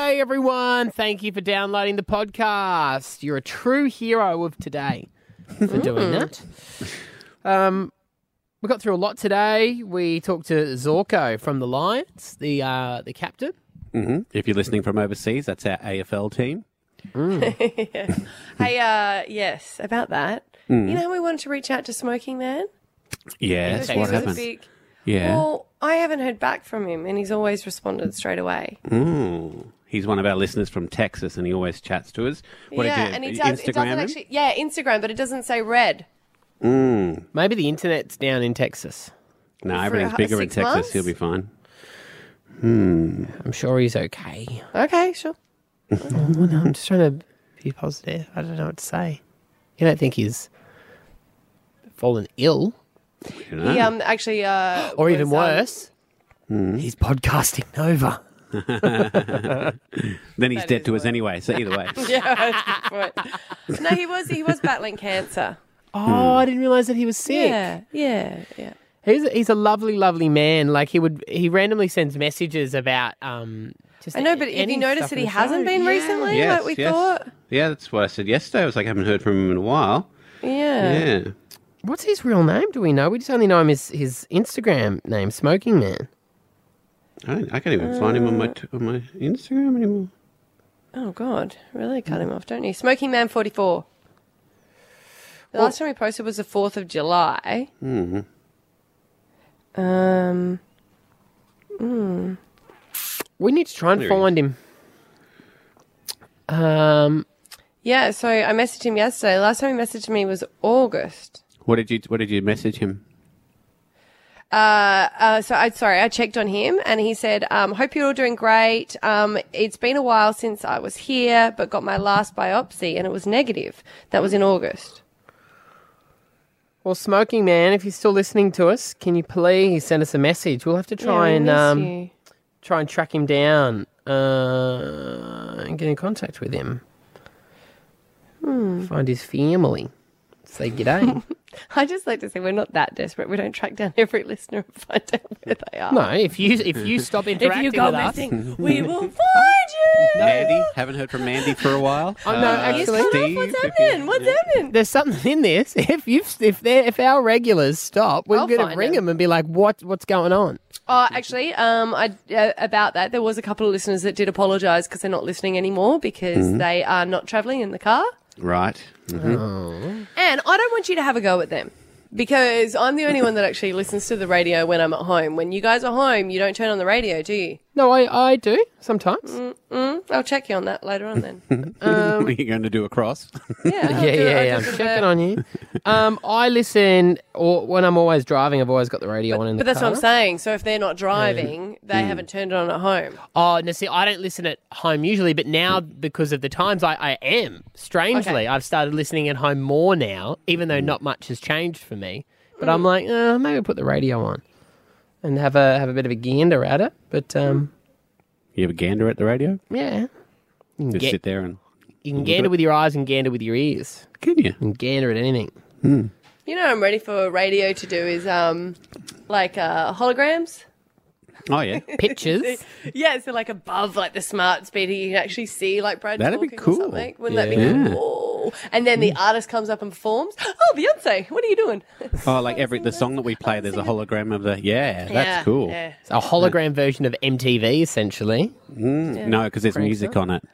G'day, everyone. Thank you for downloading the podcast. You're a true hero of today for doing that. Um, we got through a lot today. We talked to Zorko from the Lions, the uh, the captain. hmm If you're listening from overseas, that's our AFL team. Hey, uh, yes, about that. Mm. You know, how we wanted to reach out to Smoking Man. Yes, He what was happened? big- Yeah. Well, I haven't heard back from him, and he's always responded straight away. Mm. He's one of our listeners from Texas, and he always chats to us. What yeah, did you and it Instagram does. It doesn't him? actually. Yeah, Instagram, but it doesn't say red. Mm. Maybe the internet's down in Texas. No, For everything's a- bigger in Texas. months? He'll be fine. Hmm. I'm sure he's okay. Okay, sure. Well, no, I'm just trying to be positive. I don't know what to say. You don't think he's fallen ill, You know? He um actually uh or even was, um, worse, he's podcasting Nova. then he's That dead is to us anyway. So either way, yeah, that's a good point. No, he was he was battling cancer. Oh, I didn't realize that he was sick. Yeah, yeah, yeah. He's a, he's a lovely, lovely man. Like he would, he randomly sends messages about um. Just I know, but have you noticed that he hasn't show. been Yeah. recently, yes, like we yes. thought? Yeah, that's what I said yesterday. I was like, I haven't heard from him in a while. Yeah. Yeah. What's his real name? Do we know? We just only know him as his Instagram name, Smoking Man. I, I can't even find him on my t- on my Instagram anymore. Oh God, really cut him off, don't you? Smoking Man forty four. The last time we posted was the fourth of July. Mm. Um, We need to try and There find him. Um, yeah. So I messaged him yesterday. Last time he messaged me was August. What did you What did you message him? Uh, uh, so I sorry, I checked on him and he said, um, "Hope you're all doing great. Um, it's been a while since I was here, but got my last biopsy and it was negative. That was in August. well, Smoking Man, if you're still listening to us, can you please send us a message? We'll have to try Yeah, we and miss um, you. try and track him down uh, and get in contact with him. Hmm. Find his family. Say g'day. I just like to say we're not that desperate. We don't track down every listener and find out where they are. no, if you if you stop interacting If you go with us, missing, we will find you. Mandy, haven't heard from Mandy for a while. Oh, no, actually- Steve, What's happening? What's happening? there's something in this. If you if they if our regulars stop, we're I'll going to find ring them. them and be like, "What what's going on?" Oh, actually, um, I uh, about that there was a couple of listeners that did apologise because they're not listening anymore because they are not travelling in the car, Right. Mm-hmm. Oh. and I don't want you to have a go at them. Because I'm the only one that actually listens to the radio when I'm at home. When you guys are home, you don't turn on the radio, do you? No, I I do sometimes. Mm, I'll check you on that later on then. Are you going to do a cross? Yeah, I'll yeah, do yeah, I'll yeah. do I'm a bit of checking a- on you. Um, I listen, or when I'm always driving, I've always got the radio on in the But that's car. what I'm saying. So if they're not driving, they haven't turned it on at home. Oh, no, see, I don't listen at home usually, but now because of the times I, I am, strangely, Okay. I've started listening at home more now, even though not much has changed for me. But I'm like, uh, maybe put the radio on and have a have a bit of a gander at it. But um, You have a gander at the radio? yeah, you can, Just get, sit there and you can gander with your eyes and gander with your ears. can you? You can gander at anything. You know, what I'm ready for radio to do is um, like uh, holograms. Oh yeah. Pictures. Yeah, so like above like the smart speaker, you can actually see like Brad That'd be cool. Wouldn't that be Yeah. cool? And then the artist comes up and performs. Oh, Beyonce, what are you doing? Oh, like every the song that we play, there's a hologram of the. Yeah, that's Yeah, cool. Yeah. It's a hologram version of MTV, essentially. Mm, No, because there's music on it.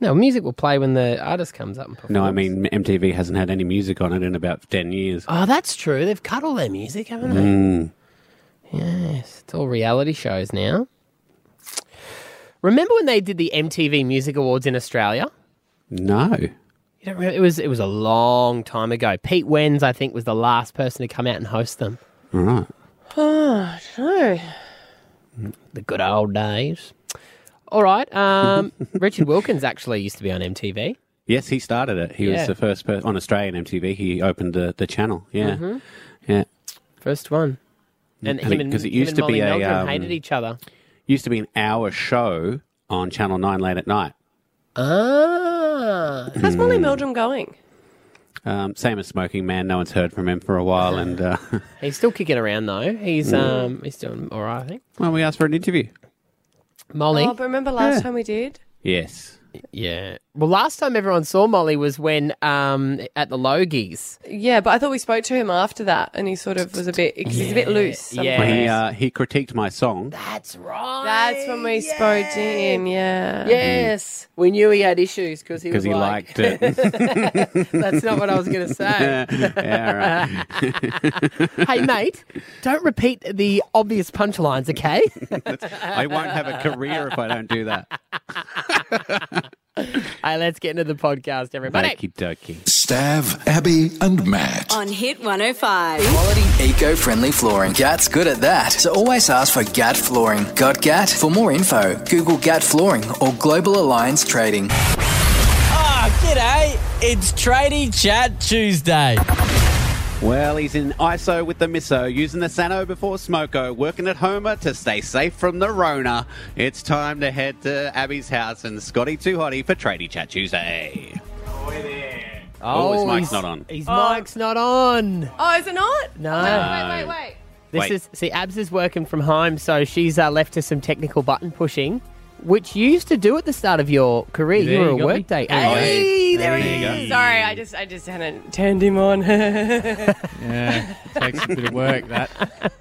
No, music will play when the artist comes up and performs. No, I mean MTV hasn't had any music on it in about ten years. Oh, that's true. They've cut all their music, haven't they? Mm. Yes, it's all reality shows now. Remember when they did the MTV Music Awards in Australia? No. You don't remember? It was it was a long time ago. Pete Wentz, I think, was the last person to come out and host them. All right. Oh, no. The good old days. All right. Um, Richard Wilkins actually used to be on MTV. Yes, he started it. He Yeah. was the first person on Australian MTV. He opened the, the channel. Yeah, Mm-hmm. yeah. First one. And I him think- and, 'cause it him used and to be Molly a, Meldrum um, hated each other. Used to be an hour show on Channel Nine late at night. Ah. How's Molly Meldrum going? Um, same as Smoking Man. No one's heard from him for a while, and uh, He's still kicking around though. He's um he's doing all right, I think. well, we asked for an interview. Molly. Oh, but remember last time we did? Yes. Yeah. Well, last time everyone saw Molly was when um at the Logies. Yeah, but I thought we spoke to him after that, and he sort of was a bit. Cause he's a bit loose. Yeah. He uh, he critiqued my song. That's right. That's when we spoke to him. Yeah. Yes, we knew he had issues because he was Because he like, liked it. That's not what I was going to say. yeah, right. hey, mate, don't repeat the obvious punchlines, okay? I won't have a career if I don't do that. hey, let's get into the podcast, everybody. Okie dokie. Stav, Abby, and Matt. On Hit 105. Quality, eco-friendly flooring. GAT's good at that. So always ask for GAT flooring. Got GAT? For more info, Google GAT flooring or Global Alliance Trading. Ah, g'day. It's Tradie Chat Tuesday. Well, he's in ISO with the misso, using the Sano before Smoko, working at Homer to stay safe from the Rona. It's time to head to Abby's house and Scotty Too Hotty for Tradie Chat Tuesday. Oh, his mic's his- not on. His mic's not on. Oh, is it not? No. Oh, wait, wait, wait, wait. This Wait. is see, Abs is working from home, so she's uh, left to some technical button pushing, which you used to do at the start of your career. There you were you a got me. workday. There you go. Hey, there, There he you is. Sorry, I just, I just hadn't turned him on. Yeah, takes a bit of work, that.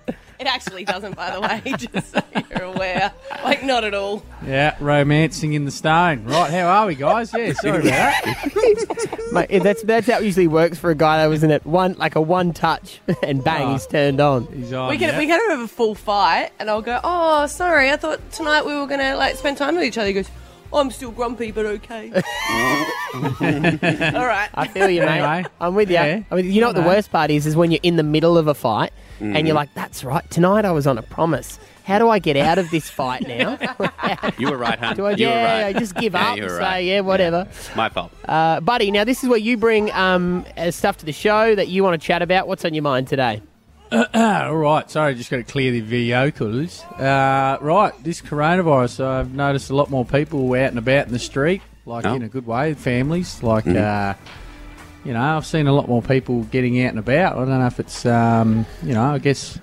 Actually doesn't, by the way, just so you're aware. Like, not at all. Yeah, romancing in the stone. Right, how are we, guys? Yeah, sorry about that. Mate, that's that's how it usually works for a guy that was in it one like a one touch and bang, Oh. he's ah. turned on. He's on. We can, yeah. we can have a full fight, and I'll go, oh, sorry, I thought tonight we were going to, like, spend time with each other. He goes, I'm still grumpy, but okay. all right. I feel you, mate. Anyway, I'm with you. yeah. I mean, you know what the know. worst part is? Is when you're in the middle of a fight and Mm-hmm. you're like, "That's right. Tonight I was on a promise. How do I get out of this fight now? You were right, hon. do I? you yeah, were right. I just give Yeah, up you and were say, right. yeah, whatever." My fault. Uh, buddy, now this is where you bring um, uh, stuff to the show that you want to chat about. What's on your mind today? All right, sorry, just got to clear the colours. Uh, right, this coronavirus, I've noticed a lot more people out and about in the street, like Oh. in a good way, families. Like, Mm. uh, you know, I've seen a lot more people getting out and about. I don't know if it's, um, you know, I guess a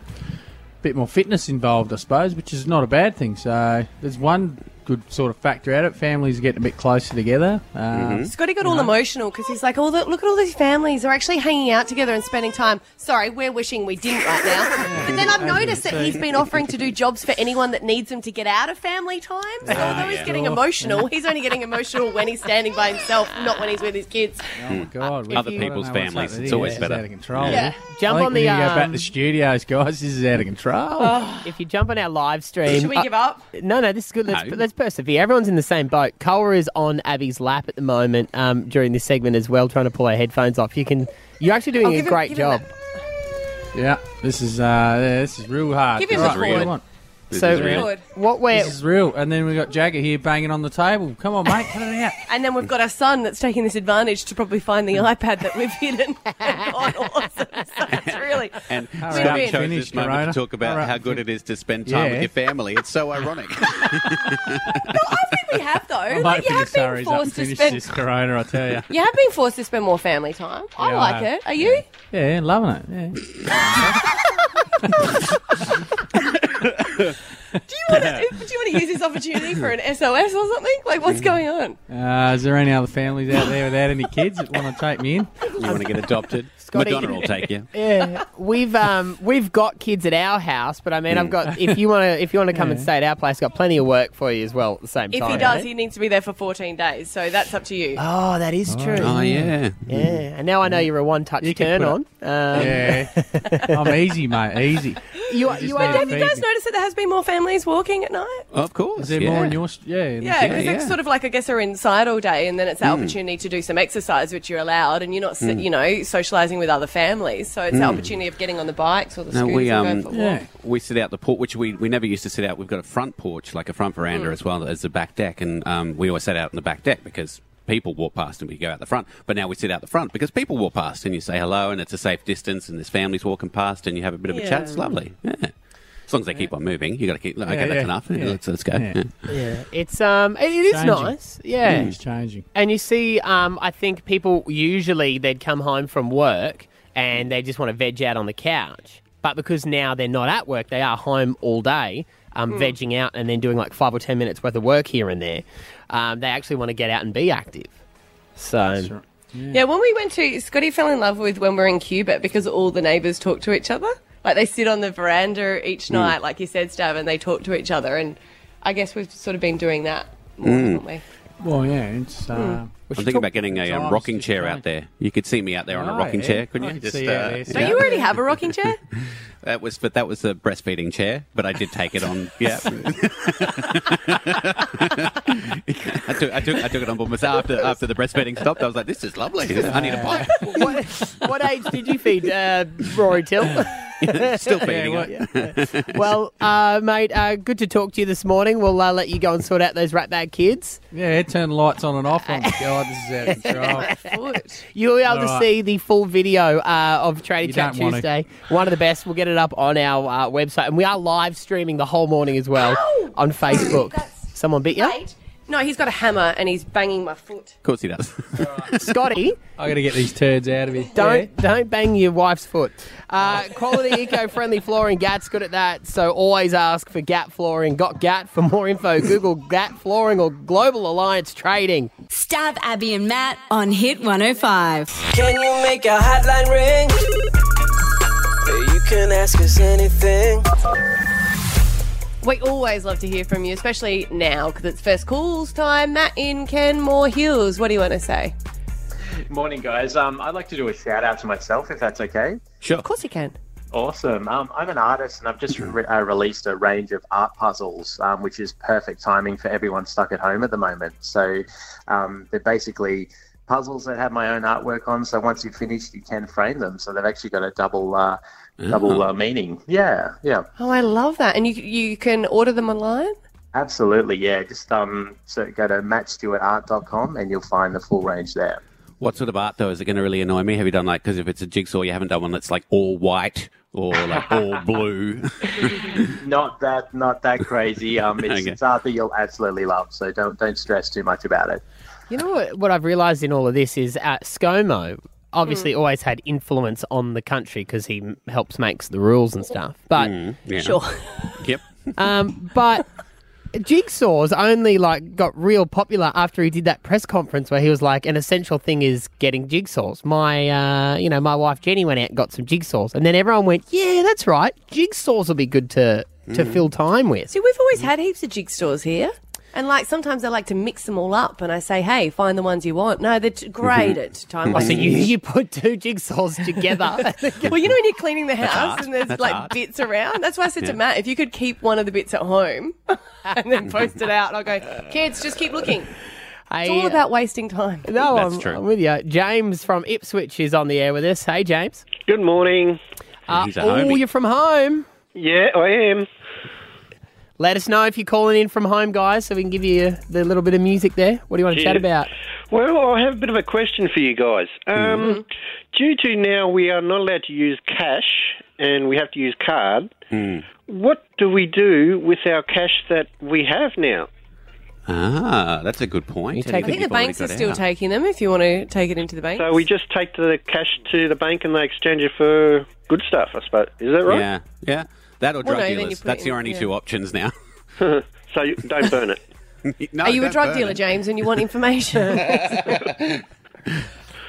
bit more fitness involved, I suppose, which is not a bad thing. So there's one good sort of factor at it. Families are getting a bit closer together. Um, Mm-hmm. Scotty got all emotional because he's like, oh, the, look at all these families. They're actually hanging out together and spending time. Sorry, we're wishing we didn't right now. But then I've noticed that he's been offering to do jobs for anyone that needs him to get out of family time. So although he's getting emotional, he's only getting emotional when he's standing by himself, not when he's with his kids. Oh my god! we- Other I don't people's families, it's always This is better. out of control. Yeah. Jump I think on we the need to go back um, to studios, guys. This is out of control. if you jump on our live stream. Should we uh, give up? No, no, this is good. Let's, No. let's persevere. Everyone's in the same boat. Cora is on Abby's lap at the moment um, during this segment as well, trying to pull her headphones off. You can. You're actually doing I'll a give him- great give him job. Yeah, this is uh, yeah, this is real hard. Give him Right, the what do you cord. want? This so is real. Good. what we're This is real. And then we got Jagger here banging on the table. Come on, mate, cut it out. And then we've got our son that's taking this advantage to probably find the iPad that we've hidden. and gone awesome. So it's really. And All Scott right. chose Finish, this moment Corona. to talk about All right. how good it is to spend time Yeah. with your family. It's so ironic. I think we have though. I'm like, you have the been Surrey's up and forced to finish spend. this Corona, I tell you. You have been forced to spend more family time. I Yeah, I like have. it. Are you? Yeah, loving it. Yeah. Do you want to? do you want to use this opportunity for an SOS or something? Like, what's going on? Uh, is there any other families out there without any kids that want to take me in? you want to get adopted? Scotty- Madonna will take you. yeah, we've um we've got kids at our house, but I mean, I've got if you want to if you want to come and stay at our place, got plenty of work for you as well at the same time. If time. he does, eh? he needs to be there for 14 days. So that's up to you. Oh, that is true. Oh, yeah. Yeah, and now I know you're a one-touch turn on. Um, Yeah. I'm easy, mate. Easy. You, Just you are. to have you guys noticed that there has been more families walking at night? Of course. Is there yeah. more in your... st- Yeah. in the Yeah, because yeah. it's sort of like I guess they're inside all day, and then it's the opportunity to do some exercise, which you're allowed, and you're not, si- you know, socialising with other families. So it's the opportunity of getting on the bikes or the No, scooters we, and um, going for Yeah. walks. We sit out the porch, which we, we never used to sit out. We've got a front porch, like a front veranda as well as the back deck, and um, we always sat out on the back deck because people walk past and we go out the front. But now we sit out the front because people walk past and you say hello and it's a safe distance and there's families walking past and you have a bit of a chat. It's lovely. Yeah. As long as they keep on moving, you got to keep. Okay, Yeah, that's enough. Yeah, yeah. Let's, let's go. Yeah. Yeah. Yeah, it's um, it, it is Changing. nice. Yeah. It's changing. And you see, um, I think people usually they'd come home from work and they just want to veg out on the couch. But because now they're not at work, they are home all day. um, vegging out and then doing like five or ten minutes worth of work here and there. Um, they actually want to get out and be active. So Yeah, when we went to Scotty fell in love with when we were in Cuba because all the neighbours talk to each other. Like they sit on the veranda each night, like you said, Stav, and they talk to each other. And I guess we've sort of been doing that more, haven't we? Well, yeah, it's. Uh, we I'm thinking about getting a um, rocking chair change. out there. You could see me out there on a Oh, rocking yeah. chair, couldn't I you? can see out there, Don't you already have a rocking chair? That was, but that was a breastfeeding chair. But I did take it on. Yeah, I took, I took, I took it on board myself after after the breastfeeding stopped. I was like, "This is lovely. I need a pipe." what, what age did you feed uh, Rory Till? Still feeding what- it. well, uh, mate, uh, good to talk to you this morning. We'll uh, let you go and sort out those rat bag kids. yeah, turn the lights on and off. On God, this is out of control. Foot. You'll be able to All right. see the full video uh, of Tradie Chat don't to. Tuesday. One of the best. We'll get it up on our uh, website, and we are live streaming the whole morning as well on Facebook. Someone bit you, Mate. No, he's got a hammer and he's banging my foot. Of course he does. Scotty. I got to get these turds out of here. Don't don't bang your wife's foot. Uh, quality eco-friendly flooring. Gat's good at that. So always ask for Gat Flooring. Got Gat for more info. Google Gat Flooring or Global Alliance Trading. Stav Abby and Matt on Hit 105. Can you make a hotline ring? You can ask us anything. We always love to hear from you, especially now because it's first calls time. Matt in Kenmore Hills. What do you want to say? Morning, guys. Um, I'd like to do a shout out to myself, if that's okay. Sure. Of course you can. Awesome. Um, I'm an artist, and I've just re- uh, released a range of art puzzles, um, which is perfect timing for everyone stuck at home at the moment. So um, they're basically puzzles that have my own artwork on. So once you've finished, you can frame them. So they've actually got a double uh, double uh, meaning. Yeah, yeah, Oh, I love that. And you you can order them online. absolutely. Yeah, just um, so go to mattstewartart.com and you'll find the full range there. What sort of art though is it going to really annoy me? Have you done like because if it's a jigsaw, you haven't done one that's like all white or like all blue? Not that, not that crazy. Um, it's, Okay. it's art that you'll absolutely love. So don't don't stress too much about it. You know what, what I've realised in all of this is at ScoMo obviously always had influence on the country because he m- helps makes the rules and stuff. But Yeah. Sure. Yep. um, but jigsaws only like got real popular after he did that press conference where he was like, an essential thing is getting jigsaws. My, uh, you know, my wife Jenny went out and got some jigsaws, and then everyone went, yeah, that's right, jigsaws will be good to to fill time with. See, we've always had heaps of jigsaws here. And like sometimes I like to mix them all up and I say, hey, find the ones you want. No, they're t- great at time Oh, so you, you put two jigsaws together. Well, you know when you're cleaning the house and there's That's like art. bits around? That's why I said to Matt, if you could keep one of the bits at home and then post it out, I'll go, kids, just keep looking. It's all about wasting time. No, That's I'm, true. I'm with you. James from Ipswich is on the air with us. Hey, James. Good morning. Uh, He's a oh, homie. you're from home. Yeah, I am. Let us know if you're calling in from home, guys, so we can give you the little bit of music there. What do you want to chat about? Well, I have a bit of a question for you guys. Um, Mm-hmm. Due to now we are not allowed to use cash and we have to use card, what do we do with our cash that we have now? Ah, that's a good point. You How take I think the banks are still out? taking them if you want to take it into the bank. So we just take the cash to the bank and they exchange it for good stuff, I suppose. Is that right? Yeah, yeah. That or Well, drug no, dealers. That's your only yeah. two options now. So you don't burn it. No, Are you a drug dealer, it. James, and you want information?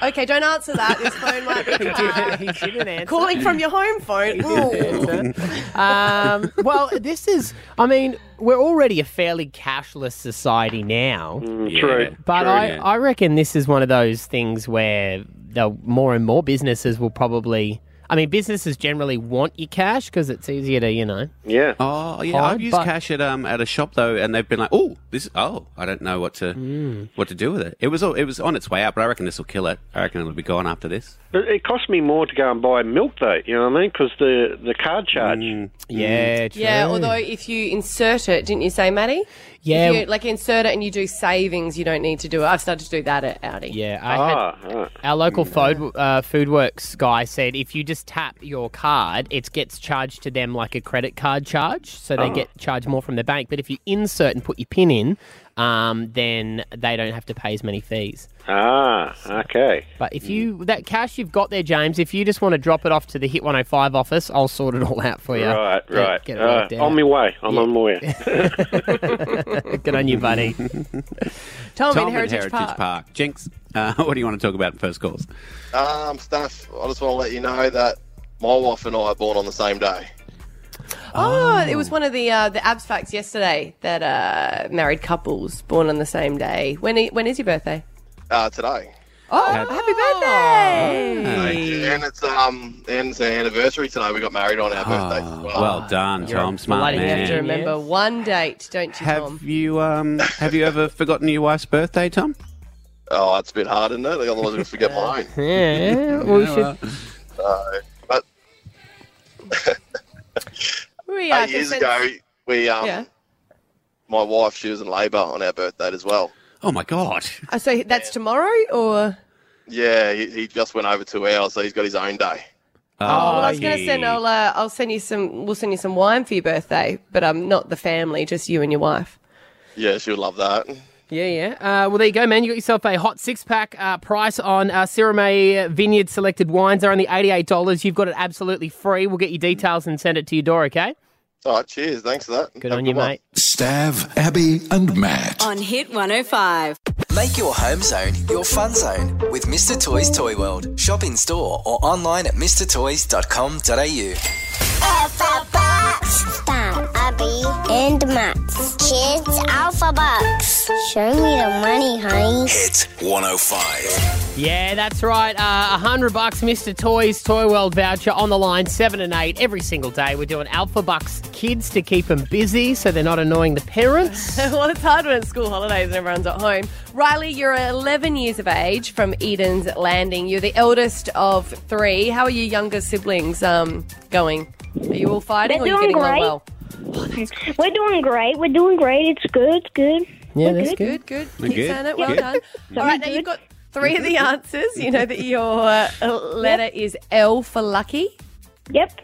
okay, don't answer that. This phone might be he didn't answer. calling from your home phone. Ooh. um, well, this is, I mean, we're already a fairly cashless society now. Yeah. True. But True. I, I reckon this is one of those things where they'll, more and more businesses will probably. I mean, businesses generally want your cash because it's easier to, you know. Yeah. Oh yeah, Hard, I've used but- cash at um at a shop though, and they've been like, "Oh, this. Oh, I don't know what to Mm. what to do with it." It was all- it was on its way out, but I reckon this will kill it. I reckon it'll be gone after this. But it cost me more to go and buy milk, though. You know what I mean? Because the the card charge. Mm. Yeah, true. Yeah, although if you insert it, didn't you say, Maddie? Yeah. If you, like insert it and you do savings, you don't need to do it. I've started to do that at Aldi. Yeah, I had, Ah, right. Our local food, uh, Foodworks guy said if you just tap your card, it gets charged to them like a credit card charge. So they get charged more from the bank. But if you insert and put your PIN in, um, then they don't have to pay as many fees. Ah, okay. But if you that cash you've got there, James, if you just want to drop it off to the Hit 105 office, I'll sort it all out for you. Right, Get- right. Get it Uh, worked out. on my way. I'm on my way. Good on you, buddy. Tom, Tom in Heritage, Park. Jinx, uh, what do you want to talk about in first calls? Um, Steph, I just want to let you know that my wife and I are born on the same day. Oh, it was one of the uh, the abs facts yesterday that uh, married couples born on the same day. When i- when is your birthday? Uh, today. Oh, Had- happy birthday! Thank. And it's um and it's our anniversary today. We got married on our birthday. as well. Ah, well done, Tom. Smart bloody You have to man. remember one date, don't you, Have Tom? you um have you ever forgotten your wife's birthday, Tom? Oh, it's a bit hard, isn't it? Otherwise, I'm going to forget mine. Yeah, well, we should. Uh, but We are eight years consent- ago, we um, Yeah. my wife, she was in labour on our birthday as well. Oh my god. Oh, so that's tomorrow, or Yeah, he, he just went over two hours, so he's got his own day. Oh, well, I was going to send. I'll uh, I'll send you some. We'll send you some wine for your birthday, but um, not the family, just you and your wife. Yeah, she would love that. Yeah, yeah. Uh, well, there you go, man. You got yourself a hot six pack uh, price on uh, Sirromet Vineyard selected wines. They're only $88. You've got it absolutely free. We'll get your details and send it to your door, okay? All right, cheers. Thanks for that. Good Have on you, one. mate. Stav, Abby, and Matt. On Hit 105. Make your home zone your fun zone with Mr. Toys Toy World. Shop in store or online at mrtoys.com.au. Stav, Abby, and Matt. Kids Alpha Bucks. Show me the money, honey. Hit 105. Yeah, that's right. Uh, A hundred bucks, Mr. Toys Toy World voucher on the line, seven and eight every single day. We're doing Alpha Bucks kids to keep them busy, so they're not annoying the parents. well, it's hard when it's school holidays and everyone's at home. Riley, you're 11 years of age from Eden's Landing. You're the eldest of three. How are your younger siblings um, going? Are you all fighting They're or are you getting along great. well? We're doing great. We're doing great. It's good. It's good. Yeah, We're that's good. good. Good, good. We're Keep good. saying it. Well Good. done. All right, now you've got three of the answers. You know that your uh, letter is L for lucky. Yep.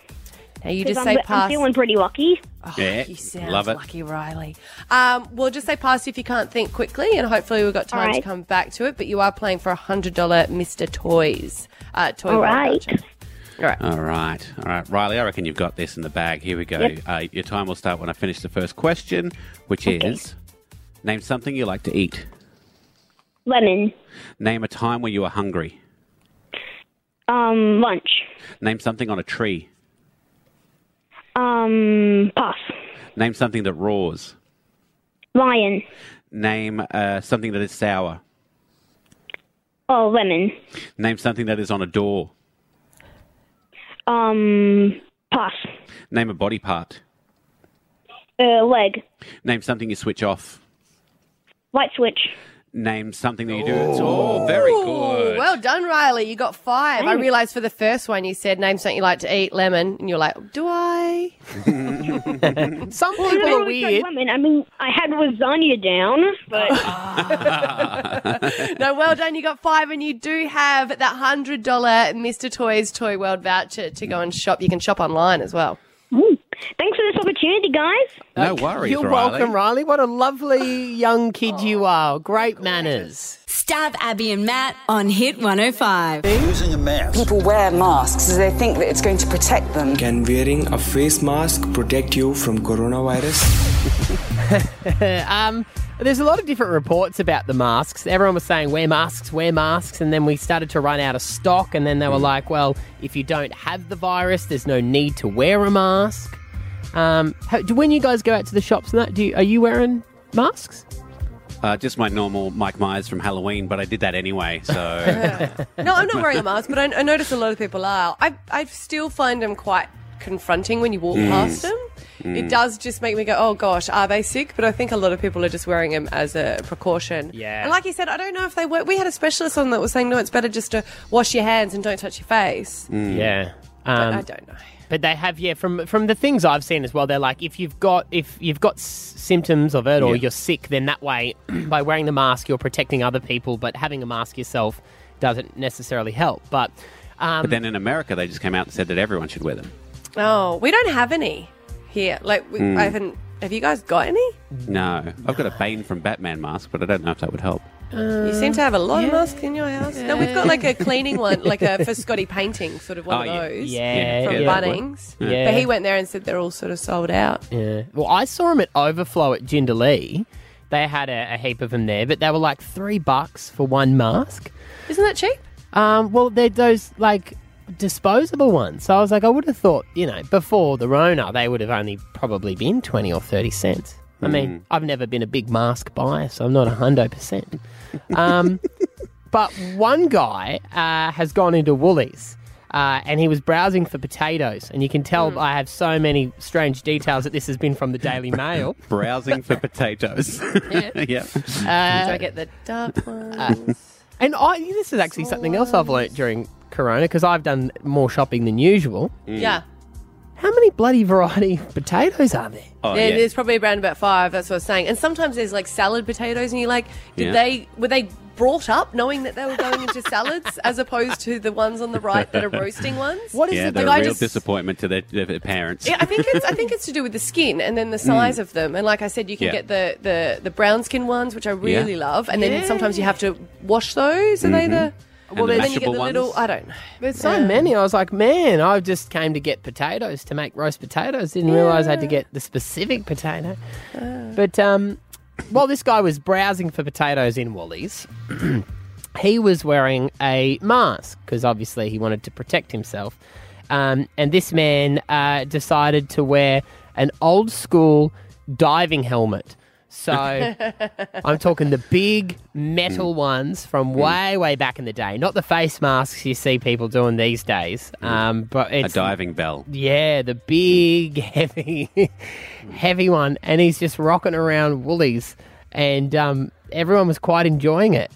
Now you just I'm, say I'm feeling pretty lucky. Yeah, You sound love it. lucky, Riley. Um, we'll just say pass if you can't think quickly, and hopefully we've got time to come back to it. But you are playing for a hundred dollar Mister Toys uh, toy All World right. voucher. All right. All right, all right, Riley. I reckon you've got this in the bag. Here we go. Yep. Uh, your time will start when I finish the first question, which is: Name something you like to eat. Lemon. Name a time when you were hungry. Um, lunch. Name something on a tree. Um, pass. Name something that roars. Lion. Name uh, something that is sour. Oh, lemon. Name something that is on a door. Um, pass. Name a body part. Uh, leg. Name something you switch off. Light switch. Name something that you do. It's all oh. very Ooh, good. Well done, Riley. You got five. I realised for the first one you said name something you like to eat, lemon, and you're like, do I? Some Well, people I are weird. Lemon. I mean, I had lasagna down, but no, well done. You got five, and you do have that hundred dollar Mister Toys Toy World voucher to go and shop. You can shop online as well. Mm. thanks for this opportunity, guys. no worries, You're Riley. welcome, Riley. What a lovely young kid you are. Great manners. Stav Abby and Matt on Hit 105. Using a mask. People wear masks as they think that it's going to protect them. Can wearing a face mask protect you from coronavirus? um, there's a lot of different reports about the masks. Everyone was saying wear masks, wear masks, and then we started to run out of stock. And then they were like, well, if you don't have the virus, there's no need to wear a mask. Um, how, do, when you guys go out to the shops and that, do you, are you wearing masks? Uh, just my normal Mike Myers from Halloween, but I did that anyway. So No, I'm not wearing a mask, but I, I notice a lot of people are. I, I still find them quite confronting when you walk Mm. past them. It does just make me go, oh gosh, are they sick? But I think a lot of people are just wearing them as a precaution. Yeah. And like you said, I don't know if they work. We had a specialist on that was saying, no, it's better just to wash your hands and don't touch your face. Yeah. But Um, I don't know. But they have, yeah, from from the things I've seen as well. They're like, if you've got if you've got s- symptoms of it or Yeah. you're sick, then that way, by wearing the mask, you're protecting other people. But having a mask yourself doesn't necessarily help. But um, But then in America, they just came out and said that everyone should wear them. Oh, we don't have any here. Like, we, Mm. I haven't Have you guys got any? No, I've got a Bane from Batman mask, but I don't know if that would help. You seem to have a lot of masks in your house. No, we've got like a cleaning one, like a for Scotty painting, sort of one Oh, of those. Yeah, from yeah. Bunnings. Yeah. But he went there and said they're all sort of sold out. Yeah. Well, I saw them at Overflow at Jindalee. They had a, a heap of them there, but they were like three bucks for one mask. Isn't that cheap? Um, well, they're those like disposable ones. So I was like, I would have thought, you know, before the Rona, they would have only probably been 20 or 30 cents. I mean, I've never been a big mask buyer, so I'm not a hundo percent. Um, but one guy uh, has gone into Woolies. Uh, and he was browsing for potatoes, and you can tell I have so many strange details that this has been from the Daily Mail. Browsing for potatoes. yeah. Do I get the dark ones? And I, this is actually something else I've learnt during Corona because I've done more shopping than usual. yeah. How many bloody variety of potatoes are there? Oh, yeah, yeah. there's probably around about five. That's what I was saying. And sometimes there's like salad potatoes, and you're like, did Yeah. they were they brought up knowing that they were going into salads as opposed to the ones on the right that are roasting ones? What is Yeah, it? they're the a guy real just- disappointment to their, their parents. Yeah, I think it's I think it's to do with the skin and then the size of them. And like I said, you can Yeah. get the, the, the brown skin ones, which I really Yeah. love. And then sometimes you have to wash those. Are they the mm-hmm. Well, and the then you get mashable the little? I don't know. There's so many. I was like, man, I just came to get potatoes to make roast potatoes. Didn't realise I had to get the specific potato. But um, while this guy was browsing for potatoes in Woolies, he was wearing a mask because obviously he wanted to protect himself. Um, and this man uh, decided to wear an old school diving helmet. So I'm talking the big metal ones from way, way back in the day, not the face masks you see people doing these days. Um, but a it's diving bell. yeah, the big, heavy, heavy one, and he's just rocking around Woolies, and um, everyone was quite enjoying it.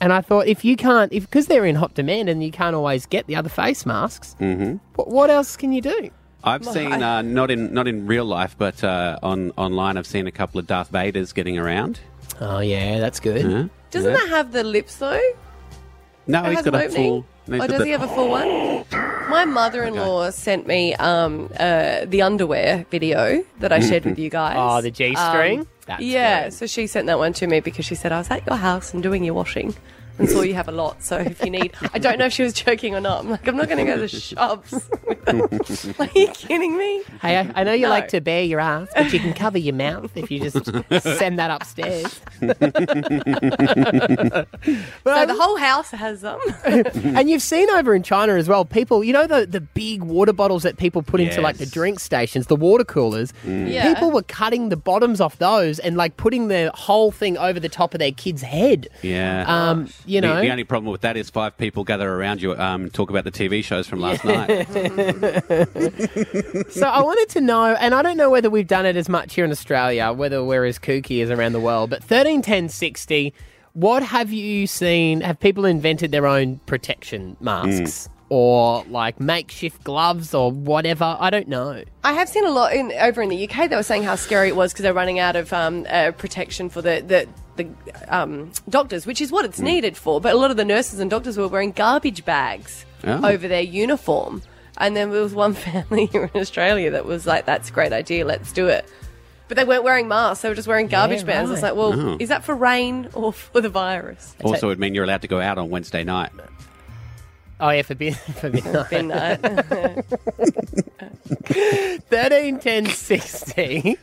And I thought, if you can't, if because they're in hot demand and you can't always get the other face masks, Mm-hmm. what, what else can you do? I've seen uh, not in not in real life, but uh, on online, I've seen a couple of Darth Vaders getting around. Oh yeah, that's good. Yeah. Doesn't Yeah. that have the lips though? No, It he's has got an a opening? full. no, Oh, does the- he have a full one? My mother-in-law sent me um, uh, the underwear video that I shared with you guys. Oh, the G string. Um, yeah, good. so she sent that one to me because she said I was at your house and doing your washing and saw you have a lot. So if you need, I don't know if she was joking or not. I'm like, I'm not going to go to the shops. Are you kidding me? Hey, I, I know you No. like to bare your ass, but you can cover your mouth if you just send that upstairs. So the whole house has them. and you've seen over in China as well, people, you know, the, the big water bottles that people put into like the Yes. drink stations, the water coolers. Yeah. People were cutting the bottoms off those and like putting the whole thing over the top of their kid's head. Yeah. Um, you The- know, the, only problem with that is five people gather around you um, and talk about the TV shows from last night. so I wanted to know, and I don't know whether we've done it as much here in Australia, whether we're as kooky as around the world, but 13, 10, 60, what have you seen? Have people invented their own protection masks? Or like makeshift gloves or whatever. I don't know. I have seen a lot in over in the UK. They were saying how scary it was because they're running out of um, uh, protection for the the, the um, doctors, which is what it's needed for. But a lot of the nurses and doctors were wearing garbage bags Oh. over their uniform. And then there was one family here in Australia that was like, "That's a great idea. Let's do it." But they weren't wearing masks; they were just wearing garbage Yeah, bags. It's right. like, well, Oh. is that for rain or for the virus? also, it would mean you're allowed to go out on Wednesday night. Oh yeah, for bin, for. Midnight. 13, 10, 60.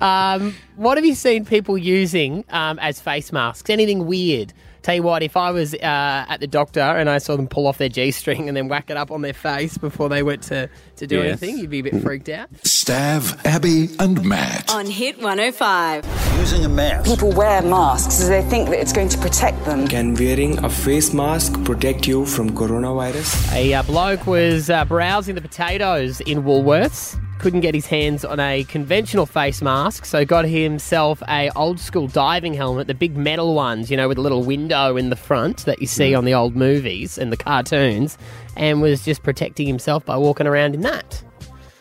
Um, what have you seen people using um, as face masks? Anything weird? Tell you what, if I was uh, at the doctor and I saw them pull off their G string and then whack it up on their face before they went to, to do Yes. anything, you'd be a bit freaked out. Stav, Abby, and Matt. On Hit 105. Using a mask. People wear masks as they think that it's going to protect them. Can wearing a face mask protect you from coronavirus? A uh, bloke was uh, browsing the potatoes in Woolworths. Couldn't get his hands on a conventional face mask, so got himself a old school diving helmet, the big metal ones, you know, with a little window in the front that you see on the old movies and the cartoons, and was just protecting himself by walking around in that.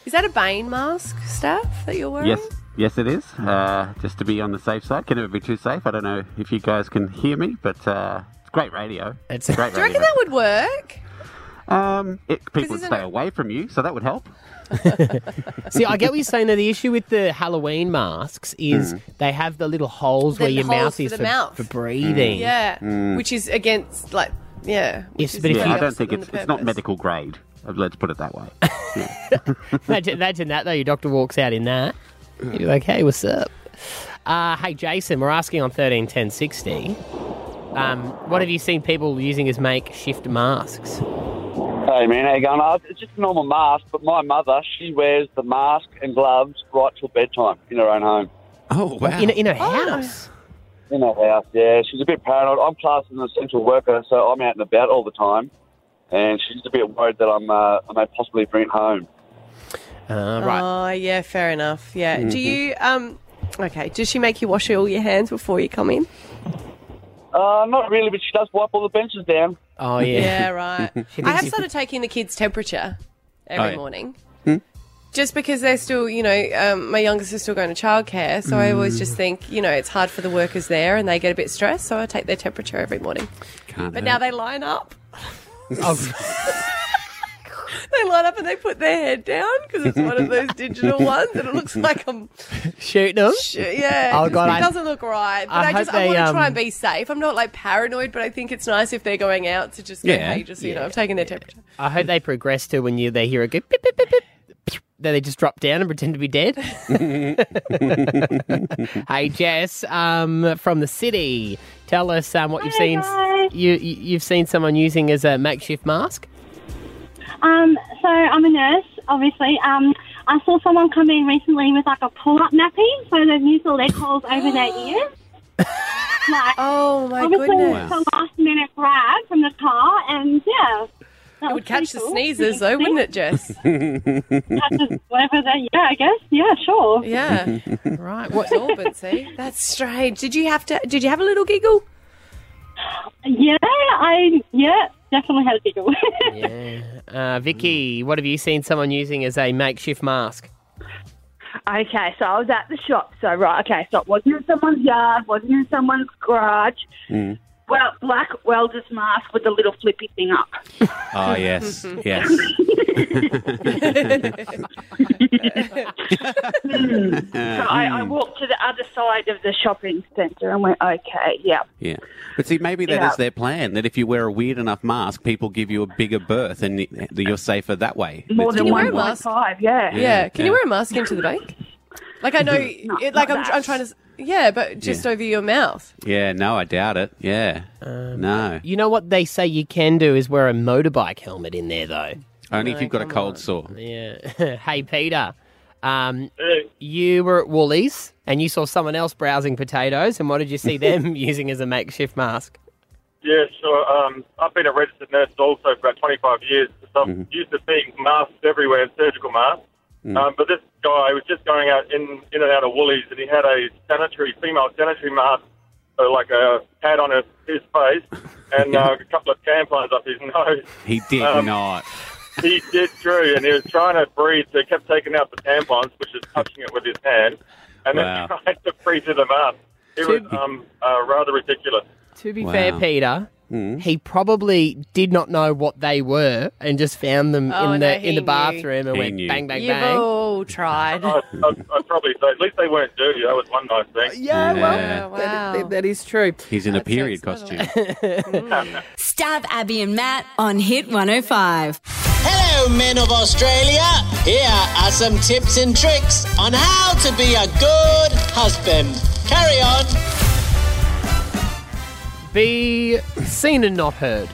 is that a Bane mask, Stav that you're wearing? Yes, yes, it is. Uh, just to be on the safe side. Can never be too safe. I don't know if you guys can hear me, but uh, it's great radio. It's great Do you radio. reckon that would work? Um, it, people would stay it- away from you, so that would help. See, I get what you're saying. Though the issue with the Halloween masks is Mm. they have the little holes The where your holes mouth is the for, mouth. for breathing. Yeah, Mm. which is against like yeah. Yes, but if the you- I don't think it's it's not medical grade. uh, Let's put it that way. imagine, imagine that though. Your doctor walks out in that. You're like, "Hey, what's up?" Uh, hey, Jason, we're asking on thirteen ten sixty. Um, what have you seen people using as makeshift masks? Hey man, how you going? Uh, It's just a normal mask, but my mother, she wears the mask and gloves right till bedtime in her own home. Oh wow! In, in her house. In her house, yeah. She's a bit paranoid. I'm classed as an essential worker, so I'm out and about all the time, and she's a bit worried that I'm uh, I may possibly bring it home. Uh, right. Oh yeah, fair enough. Yeah. Do Mhm. you um? Okay. Does she make you wash all your hands before you come in? Uh, not really, but she does wipe all the benches down. Oh yeah. Yeah, right. I have started taking the kids' temperature every Oh, yeah. morning. Hmm? Just because they're still, you know, um, my youngest is still going to childcare, so I always Mm. just think, you know, it's hard for the workers there and they get a bit stressed, so I take their temperature every morning. Can't But hurt. now they line up. They line up and they put their head down because it's one of those digital ones and it looks like I'm Shooting them. Sh- yeah, Oh, God, it I- doesn't look right. But I I, hope just I want to um, try and be safe. I'm not like paranoid, but I think it's nice if they're going out to just go, Yeah. hey, just you know, I've taken their temperature. I hope they progress to when you they hear a go beep, beep, beep, beep, beep, then they just drop down and pretend to be dead. hey Jess, um, from the city, tell us um, what you've seen. You, you you've seen someone using as a makeshift mask. Um, so I'm a nurse, obviously. Um, I saw someone come in recently with like a pull-up nappy, so they've used the leg holes over their ears. like, oh my obviously goodness. it's a last-minute grab from the car, and yeah, that It would catch the pretty cool. sneezes, though, wouldn't it, Jess? Catches whatever they, yeah, I guess, yeah, sure. Yeah, right. What See, That's strange. Did you have to? Did you have a little giggle? Yeah, I yeah definitely had a giggle. Yeah. Uh, Vicky, what have you seen someone using as a makeshift mask? Okay, so I was at the shop. So right, okay, so it wasn't in someone's yard, wasn't in someone's garage. Mm. Well, black welder's mask with the little flippy thing up. Oh yes, yes. So I, I hmm. walked to the other side of the shopping centre and went, okay, yeah. Yeah, but see, maybe that is Yeah. their plan. That if you wear a weird enough mask, people give you a bigger berth, and y- you're safer that way. More It's than your wear a mask? Five, yeah. Yeah. Yeah, Can yeah. you wear a mask into the bank? Like I know, No, it, like not I'm, that. I'm trying to. s- Yeah, but just Yeah. over your mouth. Yeah, no, I doubt it. Yeah, no. You know what they say you can do is wear a motorbike helmet in there, though. Only if you've got a cold sore. Yeah. hey, Peter. Um, You were at Woolies and you saw someone else browsing potatoes, and what did you see them using as a makeshift mask? Yeah, sure. Um, I've been a registered nurse also for about 25 years, so I'm Mm-hmm. used to seeing masks everywhere, surgical masks. Mm. Um, but this guy was just going out in, in and out of Woolies, and he had a sanitary, female sanitary mask, uh, like a pad on his, his face, and uh, a couple of tampons up his nose. He did Um, not. He did true, and he was trying to breathe, so he kept taking out the tampons, which is touching it with his hand, and Wow. then trying to breathe through the mask. It was um, uh, rather ridiculous. To be Wow. fair, Peter, Mm. he probably did not know what they were and just found them Oh, in the he in the knew. bathroom and He went knew. bang, bang, You've bang. all tried. I'd, I'd, I'd probably say at least they weren't dirty. That was one nice thing. Yeah, well, Yeah. wow. that, that is true. He's in a period costume. Stav Abby and Matt on Hit 105. Hello, men of Australia. Here are some tips and tricks on how to be a good husband. Carry on. Be seen and not heard.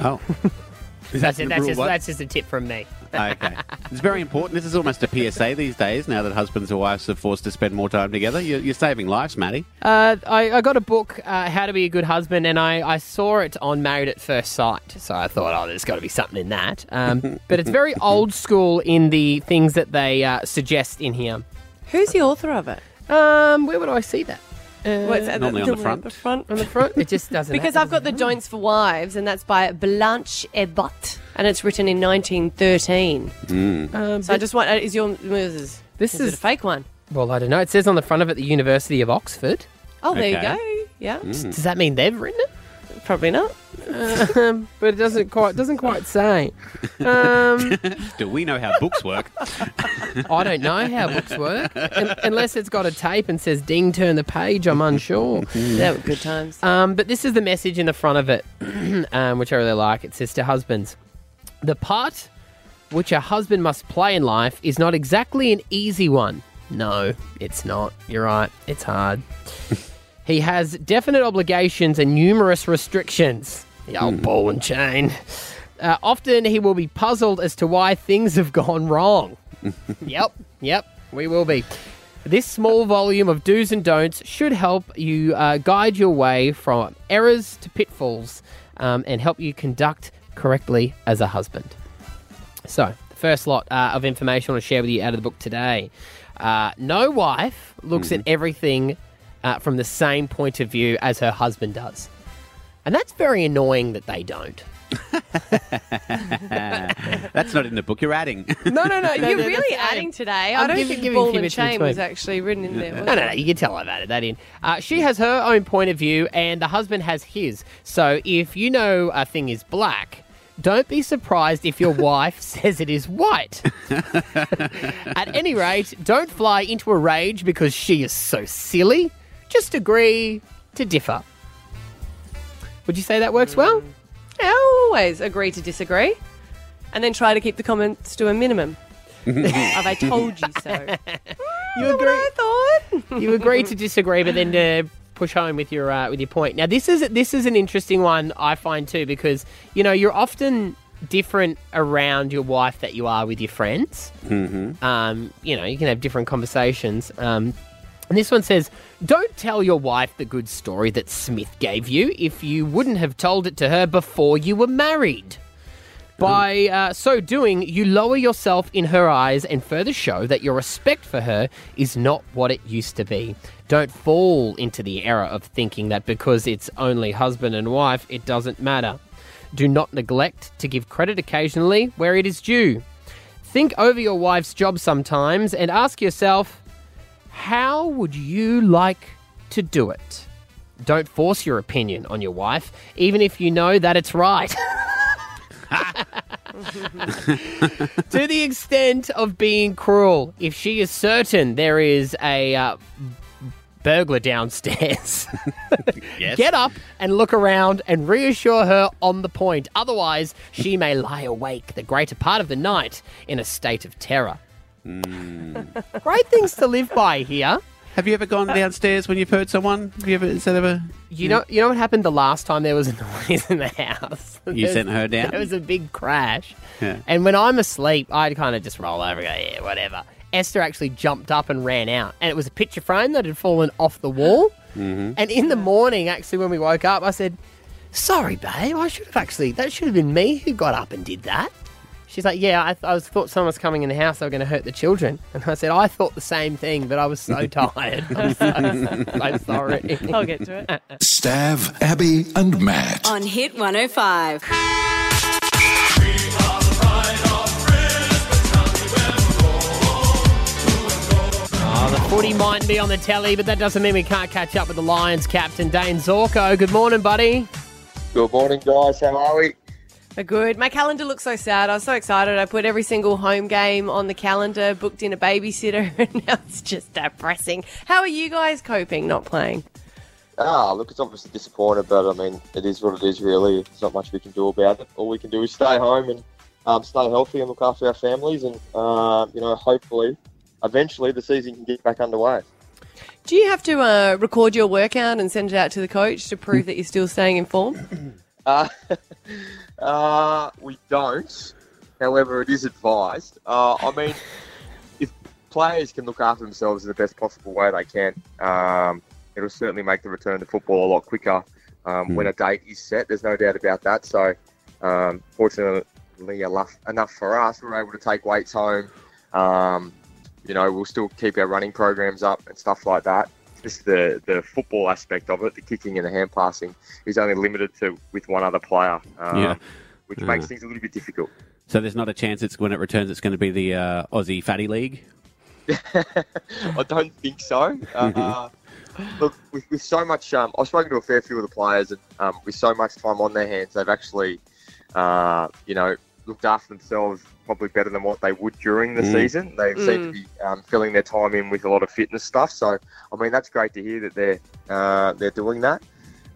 Oh. That's, it, that's, just, one? that's just a tip from me. okay. It's very important. This is almost a PSA these days now that husbands and wives are forced to spend more time together. You're, you're saving lives, Matty. Uh, I, I got a book, uh, How to Be a Good Husband, and I, I saw it on Married at First Sight. So I thought, oh, there's got to be something in that. Um, but it's very old school in the things that they uh, suggest in here. Who's the author of it? Um, where would I see that? Uh, What's that? Normally on the front. The front. on the front. It just doesn't. Because have- I've got the Don'ts for Wives, and that's by Blanche Ebbutt, and it's written in 1913. Mm. Um, So I just want uh, is your is, This is, it is- a fake one? Well, I don't know. It says on the front of it the University of Oxford. Oh, there Okay. you go. Yeah. Does that mean they've written it? Probably not. Um, but it doesn't quite doesn't quite say. Um, Do we know how books work? I don't know how books work Un- unless it's got a tape and says "ding, turn the page." I'm unsure. That were good times. Um, but this is the message in the front of it, um, which I really like. It says to husbands, "The part which a husband must play in life is not exactly an easy one. No, it's not. You're right. It's hard." He has definite obligations and numerous restrictions. The old ball and chain. Uh, often he will be puzzled as to why things have gone wrong. yep, yep, we will be. This small volume of do's and don'ts should help you uh, guide your way from errors to pitfalls um, and help you conduct correctly as a husband. So, the first lot uh, of information I want to share with you out of the book today. Uh, no wife looks at everything uh, from the same point of view as her husband does. And that's very annoying that they don't. That's not in the book. You're adding. No, no, no. You're no, really adding today. I'm I don't giving- think giving a ball few and chain was actually written in there. was No, no, no. You can tell I've added that in. Uh, she has her own point of view, and the husband has his. So if you know a thing is black, don't be surprised if your wife says it is white. At any rate, don't fly into a rage because she is so silly. Just agree to differ. Would you say that works well? I always agree to disagree, and then try to keep the comments to a minimum. Have I told you so? You agree? I thought. you agree to disagree, but then to push home with your uh, with your point. Now, this is this is an interesting one I find too because you know you're often different around your wife that you are with your friends. Mm-hmm. Um, you know, you can have different conversations. Um, and this one says, "Don't tell your wife the good story that Smith gave you if you wouldn't have told it to her before you were married." By uh, so doing, you lower yourself in her eyes and further show that your respect for her is not what it used to be. Don't fall into the error of thinking that because it's only husband and wife, it doesn't matter. Do not neglect to give credit occasionally where it is due. Think over your wife's job sometimes and ask yourself, how would you like to do it? Don't force your opinion on your wife, even if you know that it's right. to the extent of being cruel, if she is certain there is a uh, burglar downstairs, Yes. get up and look around and reassure her on the point. Otherwise, she may lie awake the greater part of the night in a state of terror. Mm. Great things to live by here. Have you ever gone uh, downstairs when you've heard someone? Have you ever? Is that ever? You mm. know, you know what happened the last time there was a noise in the house. You sent her down? There was a big crash, Yeah. and when I'm asleep, I'd kind of just roll over, and go, yeah, whatever. Esther actually jumped up and ran out, and it was a picture frame that had fallen off the wall. Mm-hmm. And in the morning, actually, when we woke up, I said, "Sorry, babe, I should have actually. That should have been me who got up and did that." She's like, "Yeah, I, I was thought someone was coming in the house. They were going to hurt the children." And I said, "I thought the same thing, but I was so tired. I'm so, so sorry." I'll get to it. Stav, Abby, and Matt. On Hit 105. Oh, ah, the footy might be on the telly, but that doesn't mean we can't catch up with the Lions captain, Dayne Zorko. Good morning, buddy. Good morning, guys. How are we? Good. My calendar looks so sad. I was so excited. I put every single home game on the calendar, booked in a babysitter, and now it's just depressing. How are you guys coping not playing? Ah, look, it's obviously disappointed, but I mean, it is what it is, really. There's not much we can do about it. All we can do is stay home and um, stay healthy and look after our families, and uh, you know, hopefully, eventually, the season can get back underway. Do you have to uh, record your workout and send it out to the coach to prove that you're still staying in form? Uh, uh, we don't. However, it is advised. Uh, I mean, if players can look after themselves in the best possible way they can, um, it'll certainly make the return to football a lot quicker um, when a date is set. There's no doubt about that. So, um, fortunately enough, enough for us, we're able to take weights home. Um, you know, we'll still keep our running programs up and stuff like that. Just the, the football aspect of it, the kicking and the hand passing, is only limited to with one other player, um, Yeah. which Uh. makes things a little bit difficult. So there's not a chance it's when it returns. It's going to be the uh, Aussie Fatty League. I don't think so. Uh, look, with, with so much, um, I've spoken to a fair few of the players, and um, with so much time on their hands, they've actually, uh, you know, looked after themselves probably better than what they would during the Mm. season. They seem to Mm. be um, filling their time in with a lot of fitness stuff. So, I mean, that's great to hear that they're uh, they're doing that.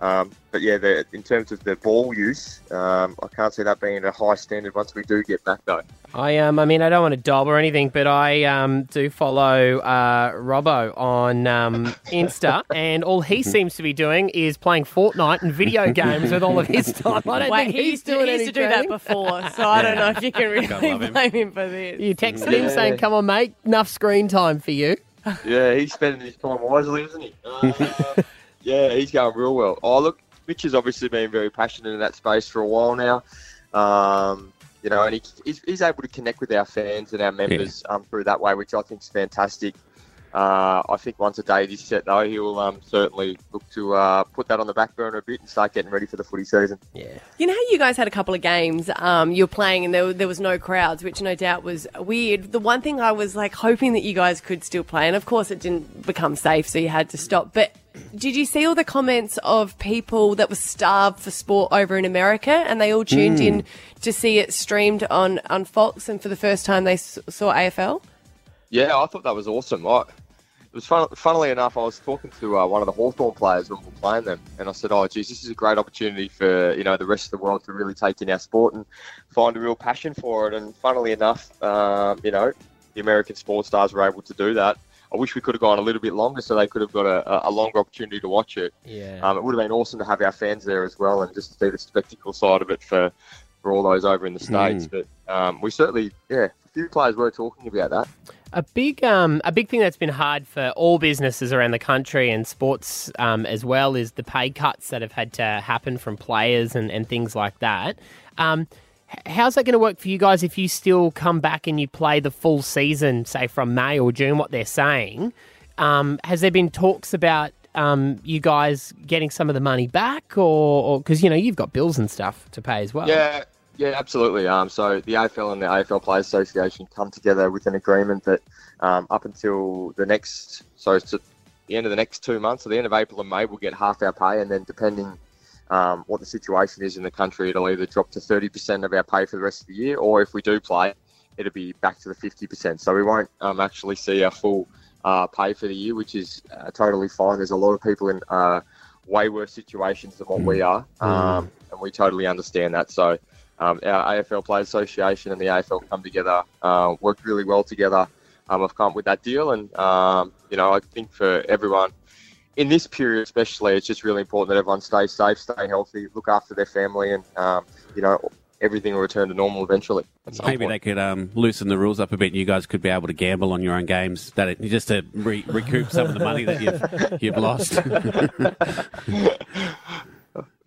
Um, but yeah, the, in terms of the ball use, um, I can't see that being a high standard once we do get back though. I um, I mean, I don't want to dob or anything, but I um, do follow uh, Robbo on um, Insta, and all he seems to be doing is playing Fortnite and video games with all of his time. I don't Wait, think he he's used to- doing he used to do that before, so I don't know if you can really God love him. blame him for this. You texted him saying, "Come on, mate, enough screen time for you." Yeah, he's spending his time wisely, isn't he? Uh, yeah, he's going real well. Oh, look, Mitch has obviously been very passionate in that space for a while now. Um, you know, and he, he's, he's able to connect with our fans and our members um, through that way, which I think is fantastic. Uh, I think once a date is set, though, he'll um, certainly look to uh, put that on the back burner a bit and start getting ready for the footy season. Yeah. You know how you guys had a couple of games um, you were playing and there, there was no crowds, which no doubt was weird. The one thing I was like hoping that you guys could still play, and of course it didn't become safe, so you had to stop. But did you see all the comments of people that were starved for sport over in America, and they all tuned Mm. in to see it streamed on on Fox, and for the first time they s- saw AFL? Yeah, I thought that was awesome. I, it was fun, funnily enough, I was talking to uh, one of the Hawthorn players when we were playing them, and I said, "Oh, geez, this is a great opportunity for you know the rest of the world to really take in our sport and find a real passion for it." And funnily enough, um, you know, the American sports stars were able to do that. I wish we could have gone a little bit longer so they could have got a, a longer opportunity to watch it. Yeah. Um, it would have been awesome to have our fans there as well and just see the spectacle side of it for, for all those over in the States. Mm. But um, we certainly, yeah, a few players were talking about that. A big, um, a big thing that's been hard for all businesses around the country and sports um, as well is the pay cuts that have had to happen from players and, and things like that. Um, how's that going to work for you guys if you still come back and you play the full season, say from May or June? What they're saying, um, has there been talks about um, you guys getting some of the money back, or because you know you've got bills and stuff to pay as well? Yeah, yeah, absolutely. Um, so the AFL and the AFL Players Association come together with an agreement that um, up until the next, so it's at the end of the next two months, so the end of April and May, we'll get half our pay, and then depending um, what the situation is in the country, it'll either drop to 30% of our pay for the rest of the year, or if we do play, it'll be back to the 50%. So we won't um, actually see our full uh, pay for the year, which is uh, totally fine. There's a lot of people in uh, way worse situations than what we are, um, and we totally understand that. So um, our AFL Players Association and the AFL come together, uh, worked really well together. Um, I've come up with that deal, and um, you know I think for everyone in this period, especially, it's just really important that everyone stays safe, stay healthy, look after their family, and um, you know everything will return to normal eventually. Maybe point. they could um, loosen the rules up a bit. and You guys could be able to gamble on your own games, that it, just to re- recoup some of the money that you've you've lost.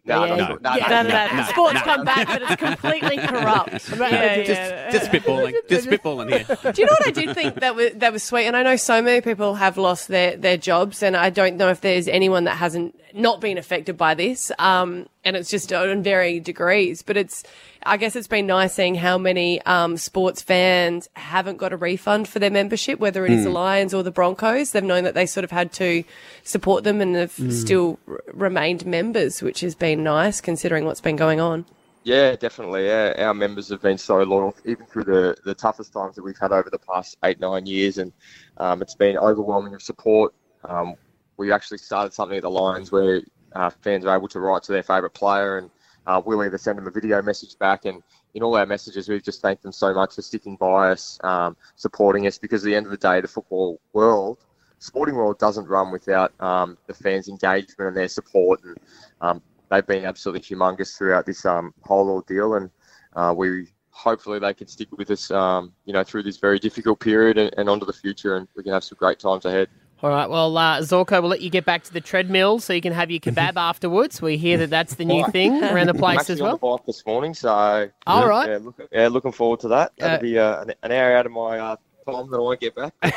No, Yeah, no, no, Yeah, no, no, no, no, the no, sports no. come back, but it's completely corrupt. Yeah, just, yeah. just spitballing, just spitballing here. Do you know what I did think that was that was sweet? And I know so many people have lost their their jobs, and I don't know if there's anyone that hasn't not been affected by this. Um, and it's just on varying degrees. But it's, I guess it's been nice seeing how many um, sports fans haven't got a refund for their membership, whether it is the Mm. Lions or the Broncos. They've known that they sort of had to support them, and have Mm. still r- remained members, which has been nice considering what's been going on. Yeah, definitely. Yeah, our members have been so loyal, even through the, the toughest times that we've had over the past eight, nine years, and um, it's been overwhelming of support. Um, we actually started something at the Lions where uh, fans are able to write to their favourite player, and uh, we'll either send them a video message back, and in all our messages, we've just thanked them so much for sticking by us, um, supporting us, because at the end of the day, the football world, sporting world, doesn't run without um, the fans' engagement and their support, and um, they've been absolutely humongous throughout this um, whole ordeal, and uh, we hopefully they can stick with us, um, you know, through this very difficult period and, and onto the future, and we can have some great times ahead. All right. Well, uh, Zorko, we'll let you get back to the treadmill so you can have your kebab afterwards. We hear that that's the new thing around the I'm place actually as on well. the bike this morning, so All right. yeah, look, yeah, looking forward to that. That'll Uh, be uh, an, an hour out of my uh, time that I won't get back. uh,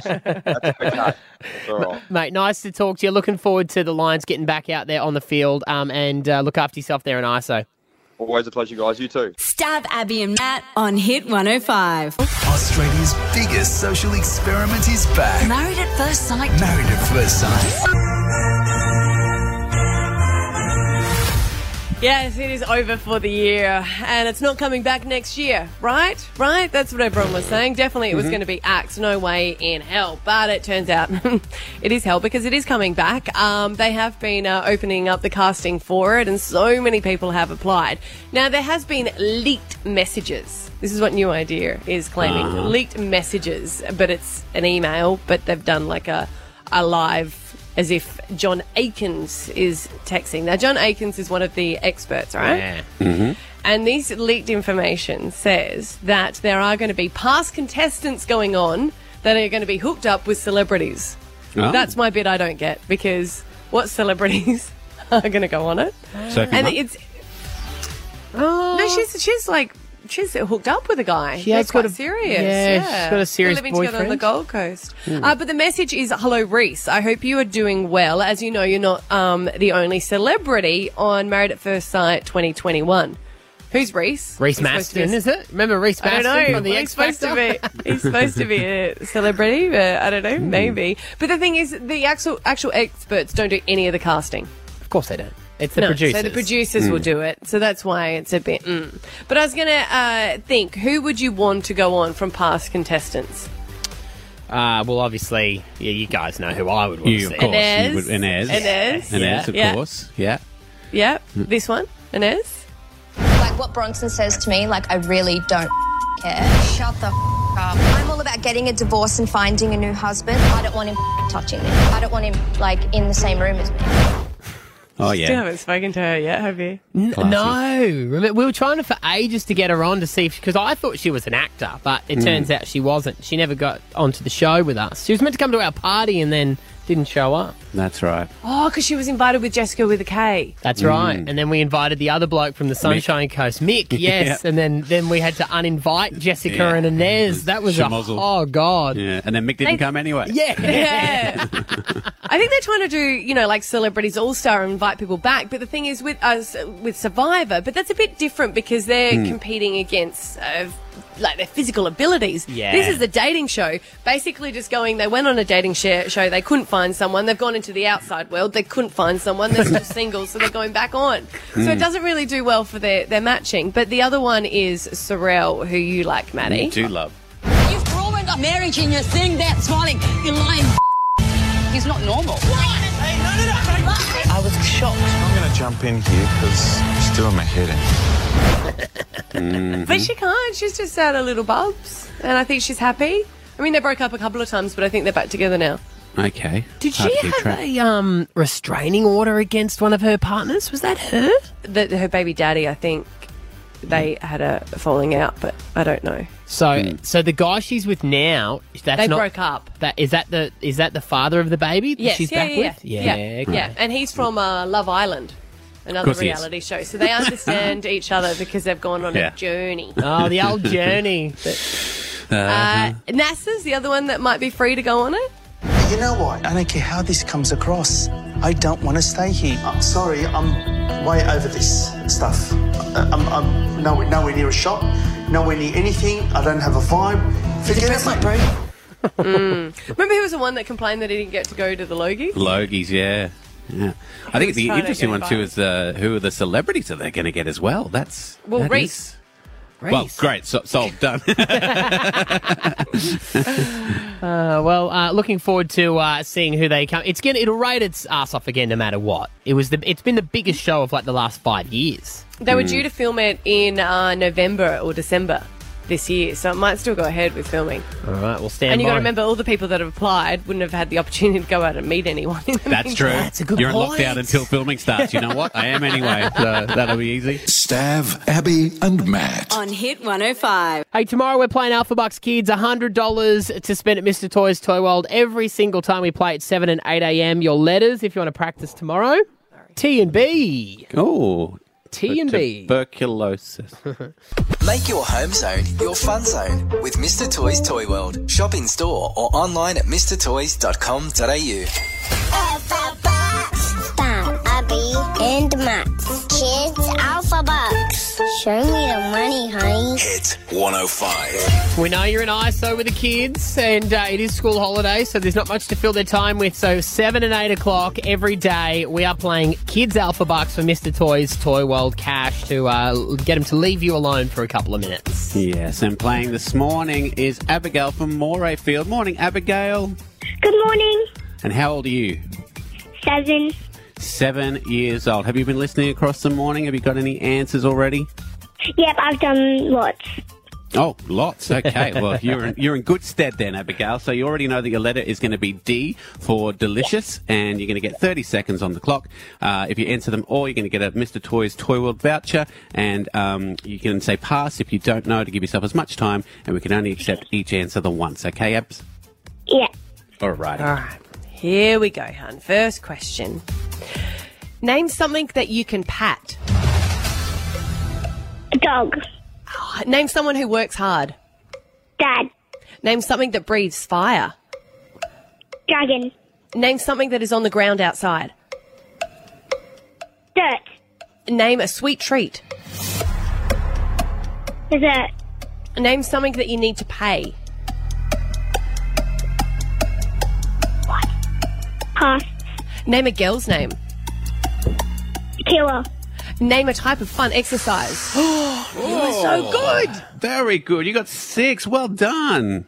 that's okay. That's. Mate, nice to talk to you. Looking forward to the Lions getting back out there on the field um, and uh, look after yourself there in ISO. Always a pleasure, guys. You too. Stav Abby and Matt on Hit 105. Australia's biggest social experiment is back. Married at first sight. Married at first sight. Yes, it is over for the year, and it's not coming back next year, right? Right? That's what everyone was saying. Definitely, it was Mhm. going to be Axe, no way in hell. But it turns out it is hell because it is coming back. Um, they have been uh, opening up the casting for it, and so many people have applied. Now, there has been leaked messages. This is what New Idea is claiming: Uh-huh. leaked messages, but it's an email, but they've done like a a live as if John Aikens is texting. Now, John Aikens is one of the experts, right? Mm-hmm. And these leaked information says that there are going to be past contestants going on that are going to be hooked up with celebrities. Oh. That's my bit I don't get because what celebrities are going to go on it? Sophie and Monk? it's no, she's she's like she's hooked up with a guy. She has got a- serious. yeah, she's got a serious They're living together on the. Gold Coast. Hmm. Uh, but the message is, "Hello, Reese. I hope you are doing well. As you know, you're not um, the only celebrity on Married at First Sight 2021. Who's Reese? Reese be Maston, is it? Remember Reese I don't Maston know. the he's X supposed to be. He's supposed to be a celebrity, but I don't Hmm. know. Maybe. But the thing is, the actual actual experts don't do any of the casting. Of course they don't. It's the No, producers. So the producers will Mm. do it. So that's why it's a bit. Mm. But I was going to uh, think who would you want to go on from past contestants? Uh, well, obviously, yeah, you guys know who I would want You, to of see. course. Ines. You would, Ines. Ines. Ines, of Yeah. course. Yeah. Yep. This one, Ines. Like what Bronson says to me, like I really don't care. Shut the up. I'm all about getting a divorce and finding a new husband. I don't want him touching me. I don't want him like in the same room as me. Oh, Still yeah. haven't spoken to her yet, have you? N- no, we were trying to for ages to get her on to see if because I thought she was an actor, but it Mm. turns out she wasn't. She never got onto the show with us. She was meant to come to our party and then didn't show up. That's right. Oh, because she was invited with Jessica with a K. That's Mm. right. And then we invited the other bloke from the Sunshine Coast, Mick. Yes, Yeah. and then then we had to uninvite Jessica Yeah. and Ines. That was a Schmozzle. oh god. Yeah. And then Mick didn't They- come anyway. Yeah. Yeah. I think they're trying to do, you know, like celebrities all star and invite people back. But the thing is with us, with Survivor, but that's a bit different because they're Hmm. competing against. Uh, like their physical abilities. Yeah. This is a dating show. Basically, just going. They went on a dating share, show. They couldn't find someone. They've gone into the outside world. They couldn't find someone. They're still single, so they're going back on. So Hmm. it doesn't really do well for their their matching. But the other one is Sorrel, who you like, Maddie. You do love. You've ruined a marriage in your thing that's smiling. You lying. He's not normal. I was shocked. I'm going to jump in here because I'm still in my head. Mm-hmm. But she can't. She's just had a little bubs, and I think she's happy. I mean, they broke up a couple of times, but I think they're back together now. Okay. Did Hard she have track. a um, restraining order against one of her partners? Was that her? The, her baby daddy, I think, they had a falling out, but I don't know. So, so the guy she's with now, that's They not, broke up. That is that the is that the father of the baby that Yes, she's yeah, back yeah, with? yeah, yeah, okay. yeah. And he's from uh, Love Island, another course he is. reality show. So they understand each other because they've gone on Yeah. a journey. Oh, the old journey. Uh, Nasser's the other one that might be free to go on it. You know what? I don't care how this comes across. I don't want to stay here. I'm sorry, I'm way over this stuff. Uh, I'm, I'm nowhere, nowhere near a shop, nowhere near anything. I don't have a vibe. Forget it, mate. mm. Remember, he was the one that complained that he didn't get to go to the Logie. Logies, yeah. Yeah. I think the interesting get one too is uh, who are the celebrities that they're going to get as well. That's Well, that Reese. is- Well, great, so, solved, done. Uh, well, uh, looking forward to uh, seeing who they come. It's gonna it'll rate its ass off again, no matter what. It was the it's been the biggest show of like the last five years. They were due to film it in uh, November or December this year, so it might still go ahead with filming. All right, we'll stand and you by. got to remember, all the people that have applied wouldn't have had the opportunity to go out and meet anyone. in the That's true. meantime. You're in lockdown until filming starts. You know what? I am anyway, so that'll be easy. Stav, Abby, and Matt. On Hit 105. Hey, tomorrow we're playing Alpha Bucks Kids. $100 to spend at Mr. Toys Toy World every single time we play at 7 and 8 a.m. Your letters if you want to practice tomorrow. T and B. Oh, T and B. Tuberculosis. Make your home zone your fun zone with Mr. Toys Toy World. Shop in store or online at mrtoys.com.au. Stav, Abby, and Matt. Kids Alpha Bucks. Show me the money, honey. Hit 105. We know you're in ISO with the kids, and uh, it is school holiday, so there's not much to fill their time with. So, 7 and 8 o'clock every day, we are playing Kids Alpha Bucks for Mr. Toys Toy World Cash to uh, get them to leave you alone for a couple of minutes. Yes, and playing this morning is Abigail from Morayfield. Morning, Abigail. Good morning. And how old are you? Seven. Seven years old. Have you been listening across the morning? Have you got any answers already? Yep, I've done lots. Oh, lots. Okay. Well, you're in, you're in good stead then, Abigail. So you already know that your letter is going to be D for delicious, and you're going to get 30 seconds on the clock. Uh, if you answer them all, you're going to get a Mr. Toys Toy World voucher, and um, you can say pass if you don't know to give yourself as much time, and we can only accept each answer the once. Okay, Abs? Yeah. All right. All right. Here we go, hun. First question. Name something that you can pat. A dog. Name someone who works hard. Dad. Name something that breathes fire. Dragon. Name something that is on the ground outside. Dirt. Name a sweet treat. Is Dessert. Name something that you need to pay. What? Pass. Name a girl's name. Killer. Name a type of fun exercise. you were so oh. good. Very good. You got six. Well done.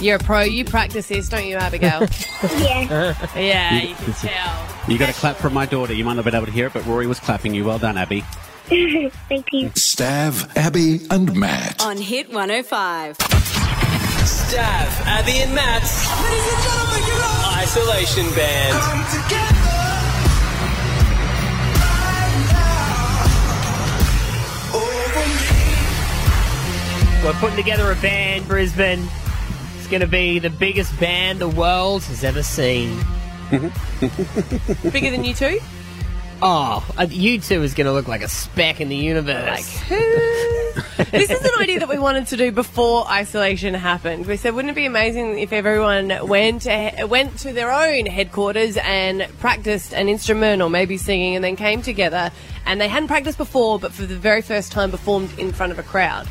You're a pro. You practice this, don't you, Abigail? yeah. Yeah, you can tell. You got a clap from my daughter. You might not have been able to hear it, but Rory was clapping you. Well done, Abby. Thank you. Stav, Abby, and Matt. On Hit 105. Stav, Abby, and Matt's Isolation Band. We're putting together a band, Brisbane. It's going to be the biggest band the world has ever seen. Bigger than you two? Oh, uh, you two is going to look like a speck in the universe. this is an idea that we wanted to do before isolation happened. We said, wouldn't it be amazing if everyone went to, went to their own headquarters and practiced an instrument or maybe singing, and then came together and they hadn't practiced before, but for the very first time performed in front of a crowd.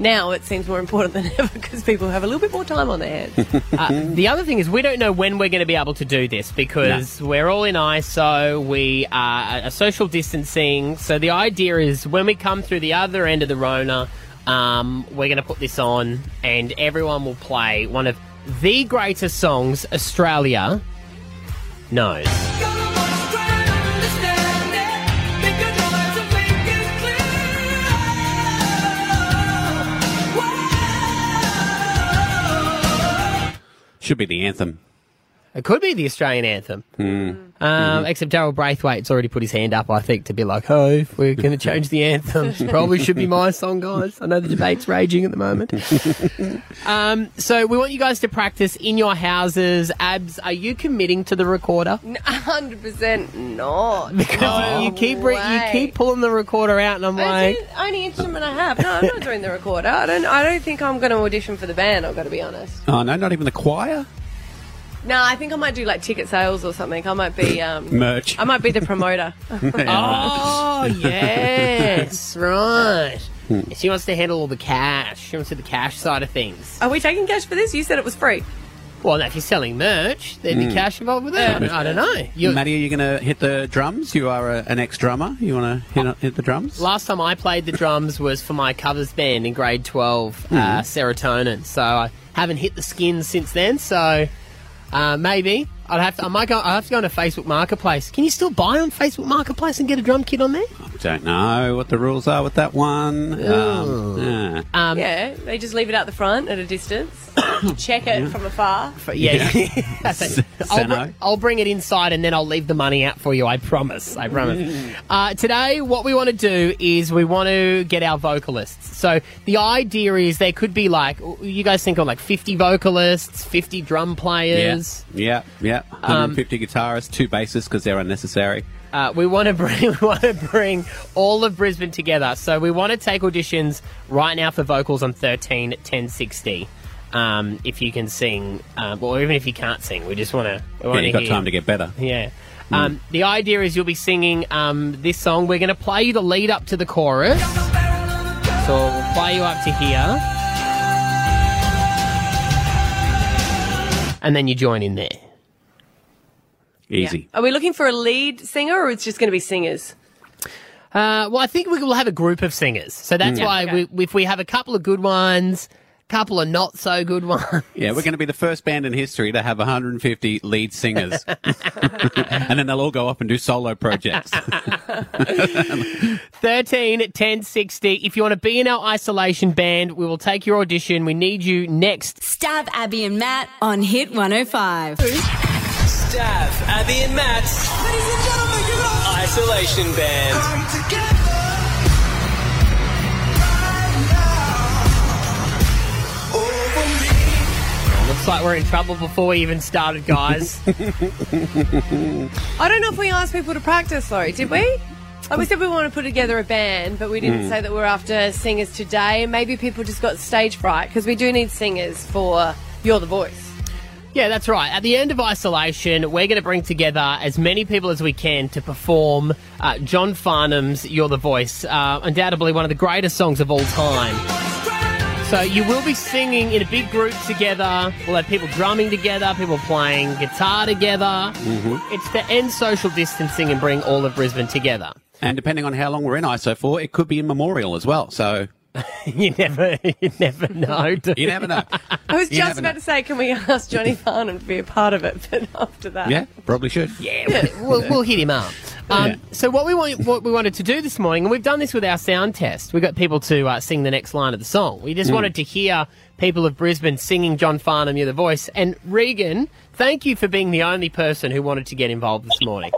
Now it seems more important than ever because people have a little bit more time on their hands. Uh, the other thing is, we don't know when we're going to be able to do this because we're all in ISO, we are a social distancing. So the idea is when we come through the other end of the Rona, um, we're going to put this on and everyone will play one of the greatest songs Australia knows. Should be the anthem. It could be the Australian anthem. Hmm. Um, Except Daryl Braithwaite's already put his hand up, I think, to be like, oh, if we're going to change the anthem, probably should be my song, guys. I know the debate's raging at the moment. um, so we want you guys to practice in your houses. Abs, are you committing to the recorder? hundred percent not. Because No you keep re- you keep pulling the recorder out, and I'm That's like, the only instrument I have. No, I'm not doing the recorder. I don't. I don't think I'm going to audition for the band. I've got to be honest. Oh, no, not even the choir? No, I think I might do like ticket sales or something. I might be um, Merch. I might be the promoter. oh yes, right. She wants to handle all the cash. She wants to do the cash side of things. Are we taking cash for this? You said it was free. Well, no, if you're selling merch, there'd be Mm. cash involved with that. I don't- I don't know. You- Maddie, are you going to hit the drums? You are a, an ex-drummer. You want to hit, hit the drums? Last time I played the drums was for my covers band in grade 12, uh, Mhm. Serotonin. So I haven't hit the skins since then. So uh, maybe I'd have to. I might go. I have to go on a Facebook Marketplace. Can you still buy on Facebook Marketplace and get a drum kit on there? I don't know what the rules are with that one. Um, yeah. Um, yeah, they just leave it out the front at a distance. Check it Yeah. from afar. But yeah, That's it. I'll, br- I'll bring it inside and then I'll leave the money out for you. I promise. I promise. uh, today, what we want to do is we want to get our vocalists. So the idea is there could be like you guys think of like fifty vocalists, fifty drum players. Yeah, yeah. yeah. 150 guitarists, two bassists because they're unnecessary. Uh, we want to bring we want to bring all of Brisbane together. So we want to take auditions right now for vocals on 13 10 60. Um, if you can sing, um, or even if you can't sing, we just want to. We Yeah, want you've got time to get better. Yeah. Um, the idea is you'll be singing um, this song. We're going to play you the lead up to the chorus. So we'll play you up to here. And then you join in there. Easy. Are we looking for a lead singer or it's just going to be singers? Uh, well, I think we will have a group of singers. So that's Mm. why Okay. we, if we have a couple of good ones, couple of not so good ones. Yeah, we're going to be the first band in history to have 150 lead singers. and then they'll all go off and do solo projects. 13 10 60. If you want to be in our isolation band, we will take your audition. We need you next. Stav Abby and Matt on Hit 105. Stav, Abby and Matt's Isolation Band. Like we're in trouble before we even started, guys. I don't know if we asked people to practice though, did we? Like we said we want to put together a band, but we didn't Mm. say that we're after singers today. Maybe people just got stage fright because we do need singers for You're the Voice. Yeah, that's right. At the end of isolation, we're going to bring together as many people as we can to perform uh, John Farnham's You're the Voice, uh, undoubtedly one of the greatest songs of all time. So you will be singing in a big group together. We'll have people drumming together, people playing guitar together. Mm-hmm. It's to end social distancing and bring all of Brisbane together. and depending on how long we're in ISO for, it could be in memorial as well. So you never, you never know. do you never know. I was You just never about to say, can we ask Johnny Farnham to be a part of it? But after that, Yeah, probably should. Yeah, we'll, we'll hit him up. Um, So what we want, what we wanted to do this morning, and we've done this with our sound test. We got people to uh, sing the next line of the song. We just Mm. wanted to hear people of Brisbane singing John Farnham, "You're the Voice." And Regan, thank you for being the only person who wanted to get involved this morning.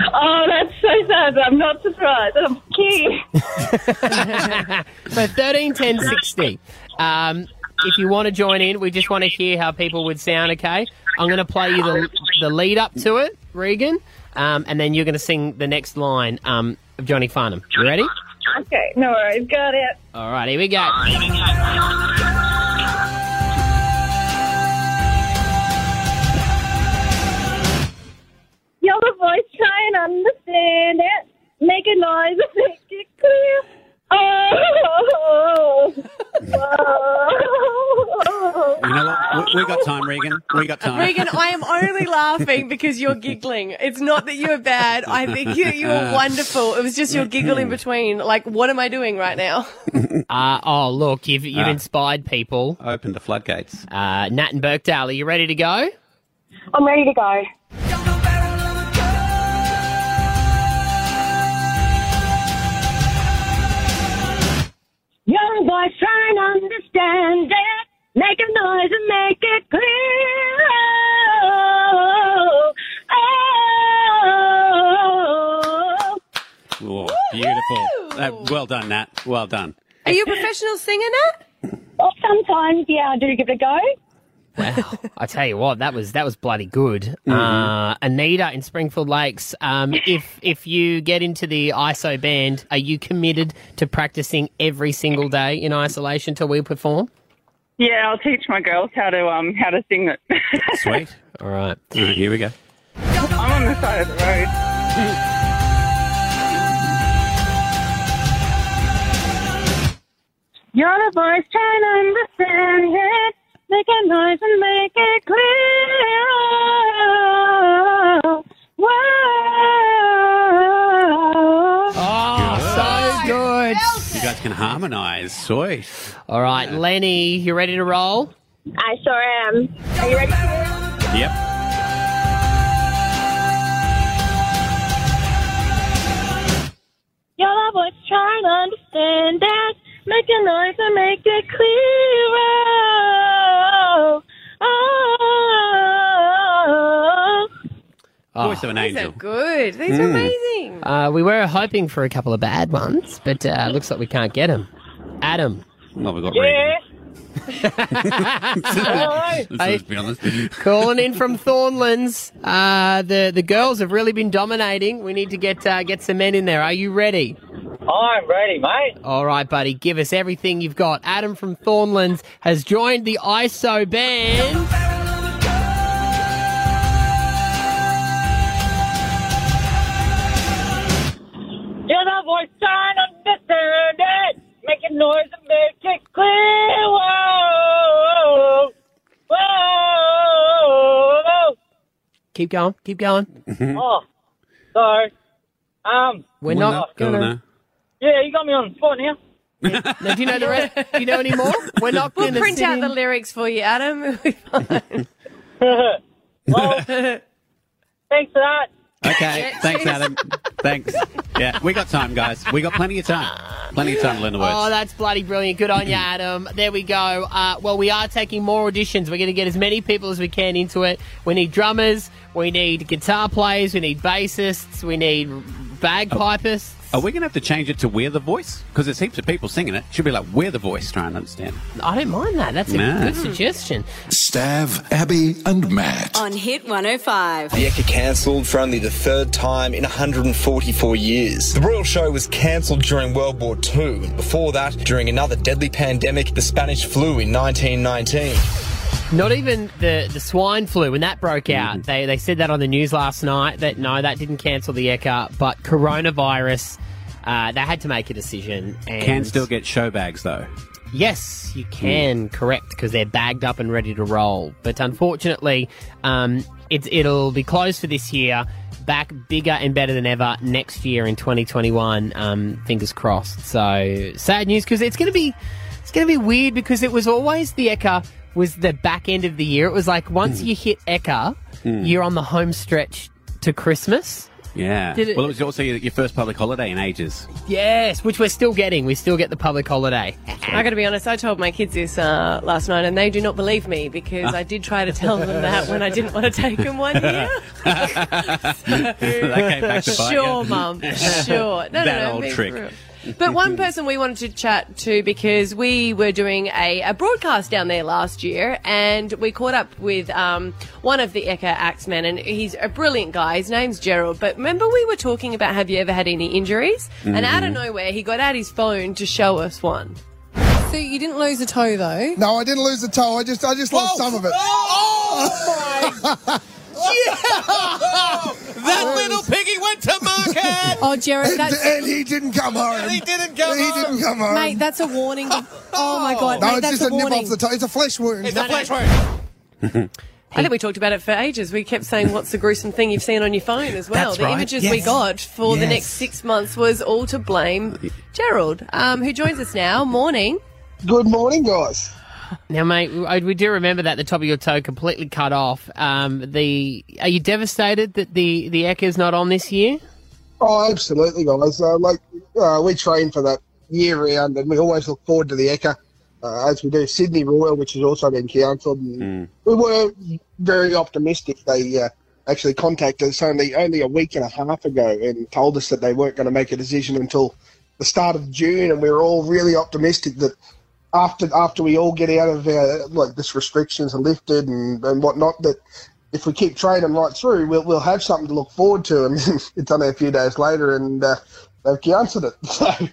Oh my god! That's so sad. I'm not surprised. I'm key. so thirteen ten sixty. Um, if you want to join in, we just want to hear how people would sound. Okay, I'm going to play you the the lead up to it, Regan, um, and then you're going to sing the next line um, of Johnny Farnham. You ready? Okay, no worries. Got it. All right, here we go. You're the voice. Try and understand it. Make a noise and make it clear. Oh, whoa. You know what? We, we got time, Regan. We got time. Regan, I am only laughing because you're giggling. It's not that you're bad. I think you, you were wonderful. It was just your giggle in between. Like, what am I doing right now? Uh, oh, look, you've, you've Ah. inspired people. Open the floodgates. Uh, Nat and Birkdale, are you ready to go? I'm ready to go. Young boys try and understand it. Make a noise and make it clear. Oh, oh, Oh, beautiful. Uh, well done, Nat. Well done. Are you a professional singer, Nat? Well, sometimes, yeah, I do give it a go. Wow, I tell you what, that was that was bloody good. Mm-hmm. Uh, Anita in Springfield Lakes. Um, if if you get into the ISO band, are you committed to practicing every single day in isolation till we perform? Yeah, I'll teach my girls how to um how to sing it. Sweet. All right. Here we go. I'm on the side of the road. You're the voice trying to understand it. Make a noise and make it clear. Whoa. Oh, so good. You guys can harmonise. Sweet. All right, Lenny, you ready to roll? I sure am. Are you ready? Yep. You're the voice trying to understand it. Make a noise and make it clear. Oh. Voice of an These are angel. good. These are Mm. amazing. Uh, we were hoping for a couple of bad ones, but uh, looks like we can't get them. Adam. Well, we've got Yeah. Hey, Let's be honest. calling in from Thornlands. Uh, the the girls have really been dominating. We need to get uh, get some men in there. Are you ready? I'm ready, mate. All right, buddy. Give us everything you've got. Adam from Thornlands has joined the ISO band. You're the voice sign on the internet, making noise and make it clear. Whoa, whoa, whoa. Keep going, keep going. oh, sorry. Um, we're, we're not, not gonna. gonna yeah, you got me on the spot now. Now, do you know the rest? Do you know any more? We're not We'll going to print out the lyrics for you, Adam. well, thanks for that. Okay, thanks, Adam. thanks. Yeah, we got time, guys. We got plenty of time. Plenty of time to learn the words. Oh, that's bloody brilliant. Good on you, Adam. There we go. Uh, well, we are taking more auditions. We're going to get as many people as we can into it. We need drummers, we need guitar players, we need bassists, we need bagpipists. Are we going to have to change it to We're the Voice? Because there's heaps of people singing it. Should be like We're the Voice, trying to understand. I don't mind that. That's a Nah. good suggestion. Stav, Abby, and Matt. On Hit 105. The Ekka cancelled for only the third time in 144 years. The Royal Show was cancelled during World War II. Before that, during another deadly pandemic, the Spanish flu in 1919. Not even the, the swine flu when that broke out. They they said that on the news last night that no, that didn't cancel the Ekka, but coronavirus. Uh, they had to make a decision. And Can still get show bags, though. Yes, you can, correct, because they're bagged up and ready to roll. But unfortunately, um, it's, it'll be closed for this year. Back bigger and better than ever next year in 2021. Um, fingers crossed. So sad news because it's going to be it's going to be weird because it was always the Ekka was the back end of the year. It was like once you hit Ekka, Mm. you're on the home stretch to Christmas. Yeah. Did it- well, it was also your, your first public holiday in ages. Yes, which we're still getting. We still get the public holiday. I got to be honest. I told my kids this uh, last night, and they do not believe me because I did try to tell them that when I didn't want to take them one year. that came back to bite you. Sure, Mum. Sure. No, that no, no. old being trick. real. But one person we wanted to chat to because we were doing a, a broadcast down there last year and we caught up with um, one of the Ekka axemen and he's a brilliant guy. His name's Gerald. But remember we were talking about have you ever had any injuries? And out of Mhm. nowhere he got out his phone to show us one. So you didn't lose a toe though? No, I didn't lose a toe. I just I just lost some of it. That little piggy went to market. Oh, Jared, and, that's and he didn't come home. he didn't come He home. didn't come home. Mate, that's a warning. Oh my god, no, mate, it's that's just a, a nip warning. off the toe. It's a flesh wound. It's a flesh wound. I think we talked about it for ages. We kept saying, "What's the gruesome thing you've seen on your phone?" As well. That's the right. images we Yes. got for the Yes. next six months was all to blame. Gerald, um, who joins us now. Morning. Good morning, guys. Now, mate, we we do remember that the top of your toe completely cut off. Um, the are you devastated that the the is not on this year? Oh, absolutely, guys. Uh, like uh, we train for that year round, and we always look forward to the Ekka, uh, as we do Sydney Royal, which has also been cancelled. And We were very optimistic. They uh, actually contacted us only only a week and a half ago and told us that they weren't going to make a decision until the start of June, and we were all really optimistic that. After after we all get out of uh, like this restrictions are lifted and, and whatnot, that if we keep training right through, we'll, we'll have something to look forward to. And it's only a few days later, and uh, they've cancelled it. So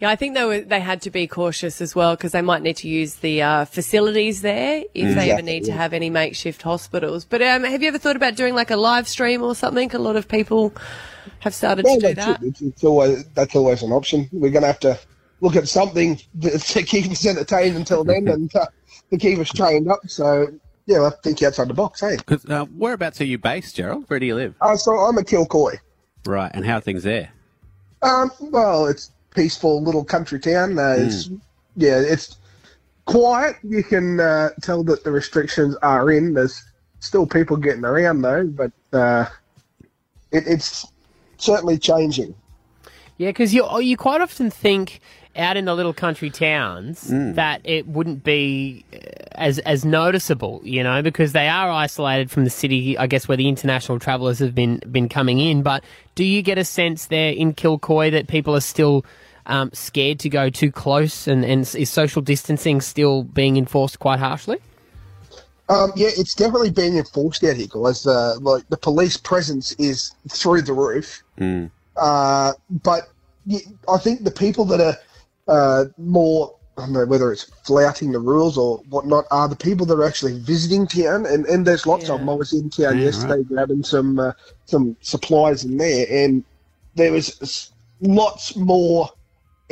Yeah, I think they were they had to be cautious as well because they might need to use the uh, facilities there if they ever need to have any makeshift hospitals. But um, have you ever thought about doing like a live stream or something? A lot of people have started yeah, to do that. it. It's, it's always that's always an option. We're going to have to look at something to, to keep us entertained until then, and uh, to keep us trained up. So yeah, I think outside the box, hey. 'Cause, uh, whereabouts are you based, Gerald? Where do you live? Uh, so I'm a Kilcoy. Right, and how are things there? Um, well, it's peaceful little country town. Uh, It's Hmm. yeah, it's quiet. You can uh, tell that the restrictions are in. There's still people getting around though, but uh, it, it's certainly changing. Yeah, because you oh, you quite often think out in the little country towns Mm. that it wouldn't be uh, as as noticeable, you know, because they are isolated from the city. I guess where the international travellers have been been coming in. But do you get a sense there in Kilcoy that people are still um, scared to go too close, and, and is social distancing still being enforced quite harshly? Um, yeah, it's definitely being enforced out here, guys. Uh, like the police presence is through the roof. Mm. Uh, but I think the people that are uh, more, I don't know whether it's flouting the rules or whatnot, are the people that are actually visiting town. And, and there's lots of them. I was in town Yeah, yesterday grabbing some uh, some supplies in there, and there was lots more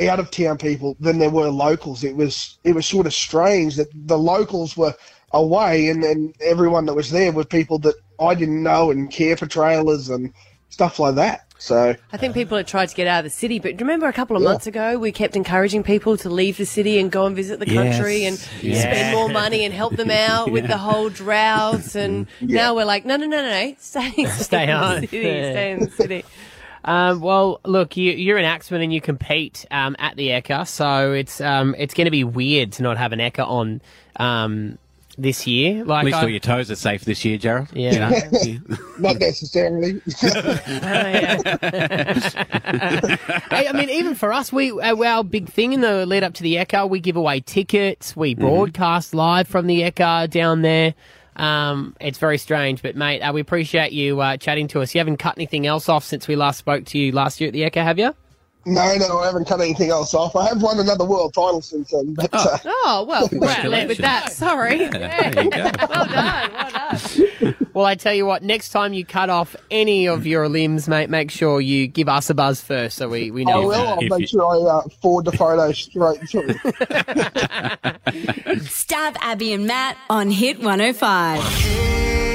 out of town people than there were locals. It was it was sort of strange that the locals were away and then everyone that was there were people that I didn't know and care for trailers and stuff like that. So I think people had tried to get out of the city, but remember a couple of Yeah. months ago we kept encouraging people to leave the city and go and visit the Yes. country and Yeah. spend more money and help them out with the whole droughts. And now we're like, no, no, no, no, no, stay, Stay in the home. city, stay in the city. Um, well, look, you, you're an axeman and you compete um, at the Ekka, so it's um, it's going to be weird to not have an Ekka on um, this year. Like, At least I- all your toes are safe this year, Gerald. Yeah. You know? not necessarily. Hey, I mean, even for us, we uh, our big thing in the lead up to the Ekka, we give away tickets, we broadcast live from the Ekka down there. Um, it's very strange, but mate, uh, we appreciate you uh, chatting to us. You haven't cut anything else off since we last spoke to you last year at the Ekka, have you? No, no, I haven't cut anything else off. I have won another world title since then. But, uh, Oh, well, right, led with that. Sorry. There you go. well done, well done. Well, I tell you what, next time you cut off any of your limbs, mate, make sure you give us a buzz first so we, we know. I know. will. I'll make sure I uh, forward the photo straight through. Stav Abby and Matt on Hit 105.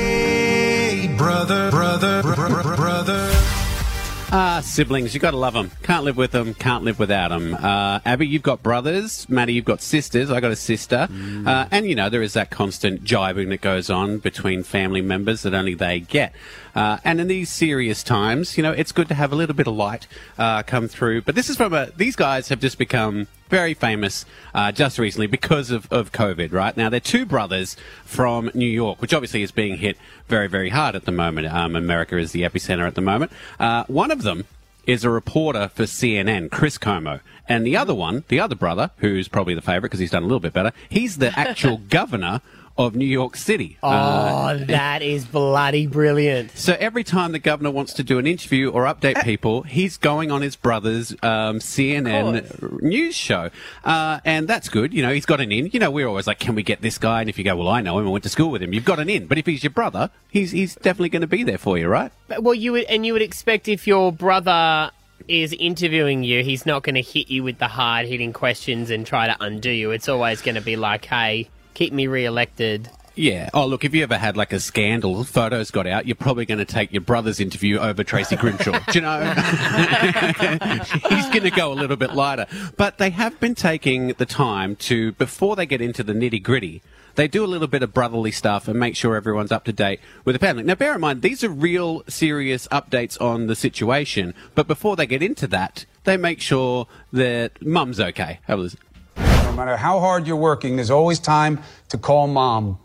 Hey, brother, brother, brother, brother. Ah, siblings, you got to love them. Can't live with them, can't live without them. Uh, Abby, you've got brothers. Maddie, you've got sisters. I got a sister. Uh, and, you know, there is that constant jibing that goes on between family members that only they get. Uh, and in these serious times, you know, it's good to have a little bit of light uh, come through. But this is from a. These guys have just become very famous uh, just recently because of, of COVID, right? Now, they're two brothers from New York, which obviously is being hit very, very hard at the moment. Um, America is the epicenter at the moment. Uh, one of them is a reporter for CNN, Chris Cuomo. And the other one, the other brother, who's probably the favorite because he's done a little bit better, he's the actual governor of New York City. Oh, Uh, that is bloody brilliant. so every time the governor wants to do an interview or update people, he's going on his brother's um, CNN news show, uh, and that's good. You know, he's got an in. You know, we're always like, can we get this guy? And if you go, well, I know him, I went to school with him. You've got an in. But if he's your brother, he's he's definitely going to be there for you, right? Well, you would, and you would expect if your brother is interviewing you, he's not going to hit you with the hard hitting questions and try to undo you. It's always going to be like, hey, keep me re-elected. Yeah. Oh, look, if you ever had like a scandal, photos got out, you're probably going to take your brother's interview over Tracy Grimshaw. Do you know? He's going to go a little bit lighter. But they have been taking the time to, before they get into the nitty gritty, they do a little bit of brotherly stuff and make sure everyone's up to date with the pandemic. Now, bear in mind, these are real serious updates on the situation. But before they get into that, they make sure that mum's okay. Matter how hard you're working, there's always time to call mom.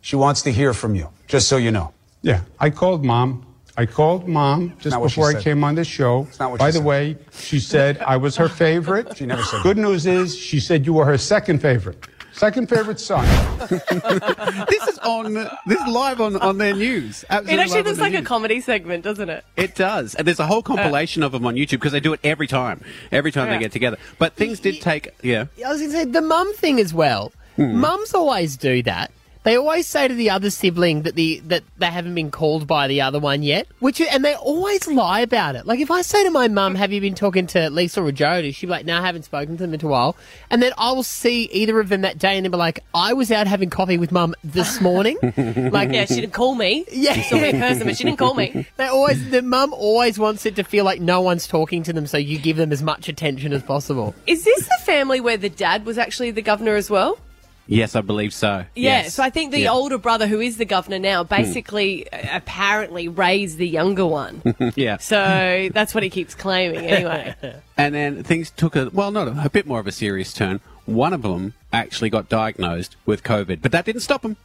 She wants to hear from you, just so you know. Yeah, I called mom. I called mom just not what she before I came on the show. not what By the said. way, she said I was her favorite. She never said Good news is she said you were her second favorite. Second favorite son. this is on, this is live on, on their news. It actually looks their like a comedy segment, doesn't it? It does. And there's a whole compilation of them on YouTube because they do it every time. Every time Yeah. they get together. But things did take, yeah. I was going to say the mum thing as well. Hmm. Mums always do that. They always say to the other sibling that the that they haven't been called by the other one yet, which and they always lie about it. Like if I say to my mum, "Have you been talking to Lisa or Jody?" She'll be like, "No, I haven't spoken to them in a while." And then I will see either of them that day, and they'll be like, "I was out having coffee with mum this morning." like, yeah, she didn't call me. Yeah. She saw me in person, but she didn't call me. They always the mum always wants it to feel like no one's talking to them, so you give them as much attention as possible. Is this the family where the dad was actually the governor as well? Yes, I believe so. Yeah, Yes. so I think the Yeah. older brother, who is the governor now, basically uh, apparently raised the younger one. yeah. So that's what he keeps claiming anyway. And then things took a, well, not a, a bit more of a serious turn. One of them actually got diagnosed with COVID, but that didn't stop him.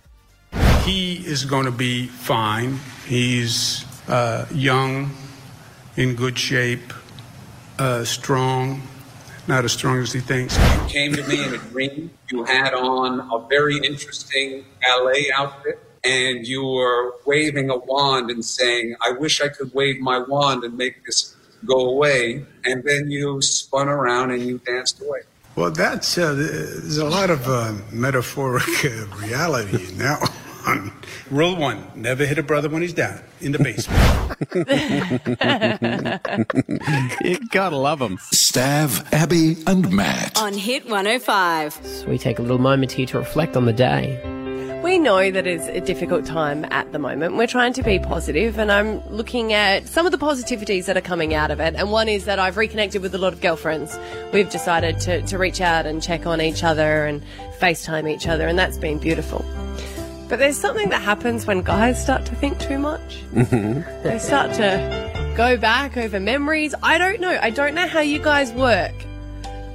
He is going to be fine. He's uh, young, in good shape, uh, strong, not as strong as he thinks. You came to me in a dream. You had on a very interesting ballet outfit, and you were waving a wand and saying, I wish I could wave my wand and make this go away. And then you spun around and you danced away. Well, that's uh, there's a lot of uh, metaphoric uh, reality in that one. Rule one: never hit a brother when he's down in the basement. you gotta love them. Stav, Abby, and Matt. On Hit 105. we take a little moment here to reflect on the day. We know that it's a difficult time at the moment. We're trying to be positive, and I'm looking at some of the positivities that are coming out of it. And one is that I've reconnected with a lot of girlfriends. We've decided to, to reach out and check on each other and FaceTime each other, and that's been beautiful. But there's something that happens when guys start to think too much. Mm-hmm. They start to go back over memories. I don't know. I don't know how you guys work.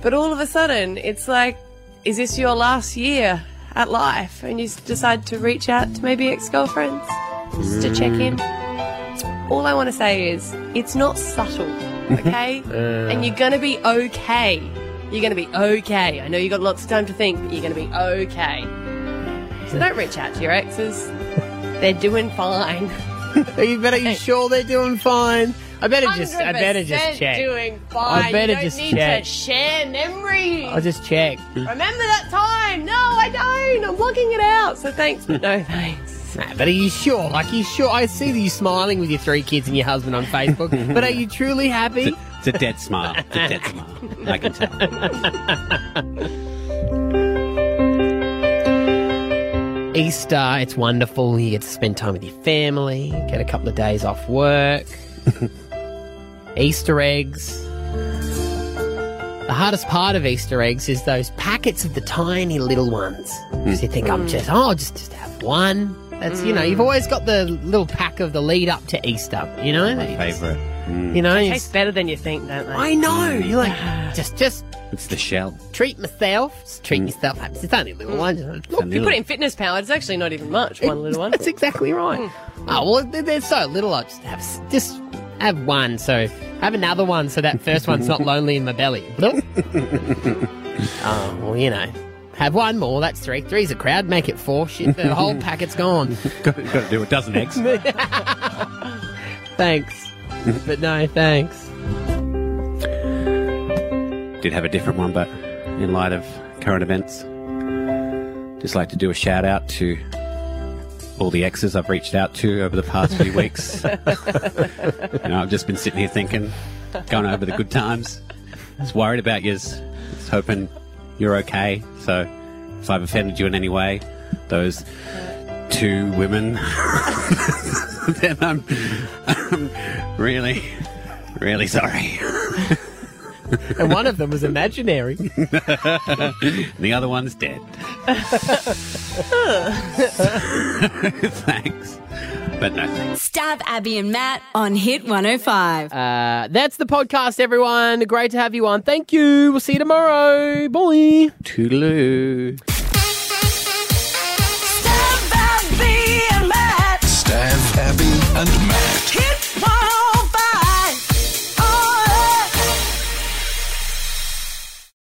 But all of a sudden, it's like, is this your last year at life? And you decide to reach out to maybe ex girlfriends just to check in. Mm. All I want to say is, it's not subtle, okay? and you're going to be okay. You're going to be okay. I know you got lots of time to think, but you're going to be okay. So don't reach out to your exes. They're doing fine. Are you better? You sure they're doing fine? I better just. I better just 100% check. doing fine. I better you don't just need check. to share memories. I'll just check. Remember that time? No, I don't. I'm blocking it out. So thanks, but no thanks. Nah, but are you sure? Like, you sure? I see you smiling with your three kids and your husband on Facebook. but are you truly happy? It's a dead smile. It's a dead smile. I can tell. Easter, it's wonderful. You get to spend time with your family, get a couple of days off work. Easter eggs. The hardest part of Easter eggs is those packets of the tiny little ones. Because you think, I'm hmm. just, oh, I'll just, just have one. That's, you know, you've hmm. always got the little pack of the lead up to Easter, you know? My favourite. You hmm. know, They you taste better than you think, don't they? I know. You're like, just, just It's the shell. treat myself. Just treat mm. yourself. happy. It's only a little mm. one. Look, if you put it in fitness power, it's actually not even much. One little one. That's exactly right. Mm. Oh well, they're, they're so little. I just have just have one. So have another one, so that first one's not lonely in my belly. Bloop. oh well, you know, have one more. That's three. Three's a crowd. Make it four. Shit, the whole packet's gone. got, got to do a dozen eggs. thanks, but no thanks. Did have a different one, but in light of current events, just like to do a shout out to all the exes I've reached out to over the past few weeks. you know, I've just been sitting here thinking, going over the good times. Just worried about you. Just hoping you're okay. So if I've offended you in any way, those two women, then I'm, I'm really, really sorry. And one of them was imaginary. the other one's dead. Thanks. But no thanks. Stav Abby and Matt on Hit 105. Uh, that's the podcast, everyone. Great to have you on. Thank you. We'll see you tomorrow. Bye. Toodaloo. Stav, Abby, and Matt.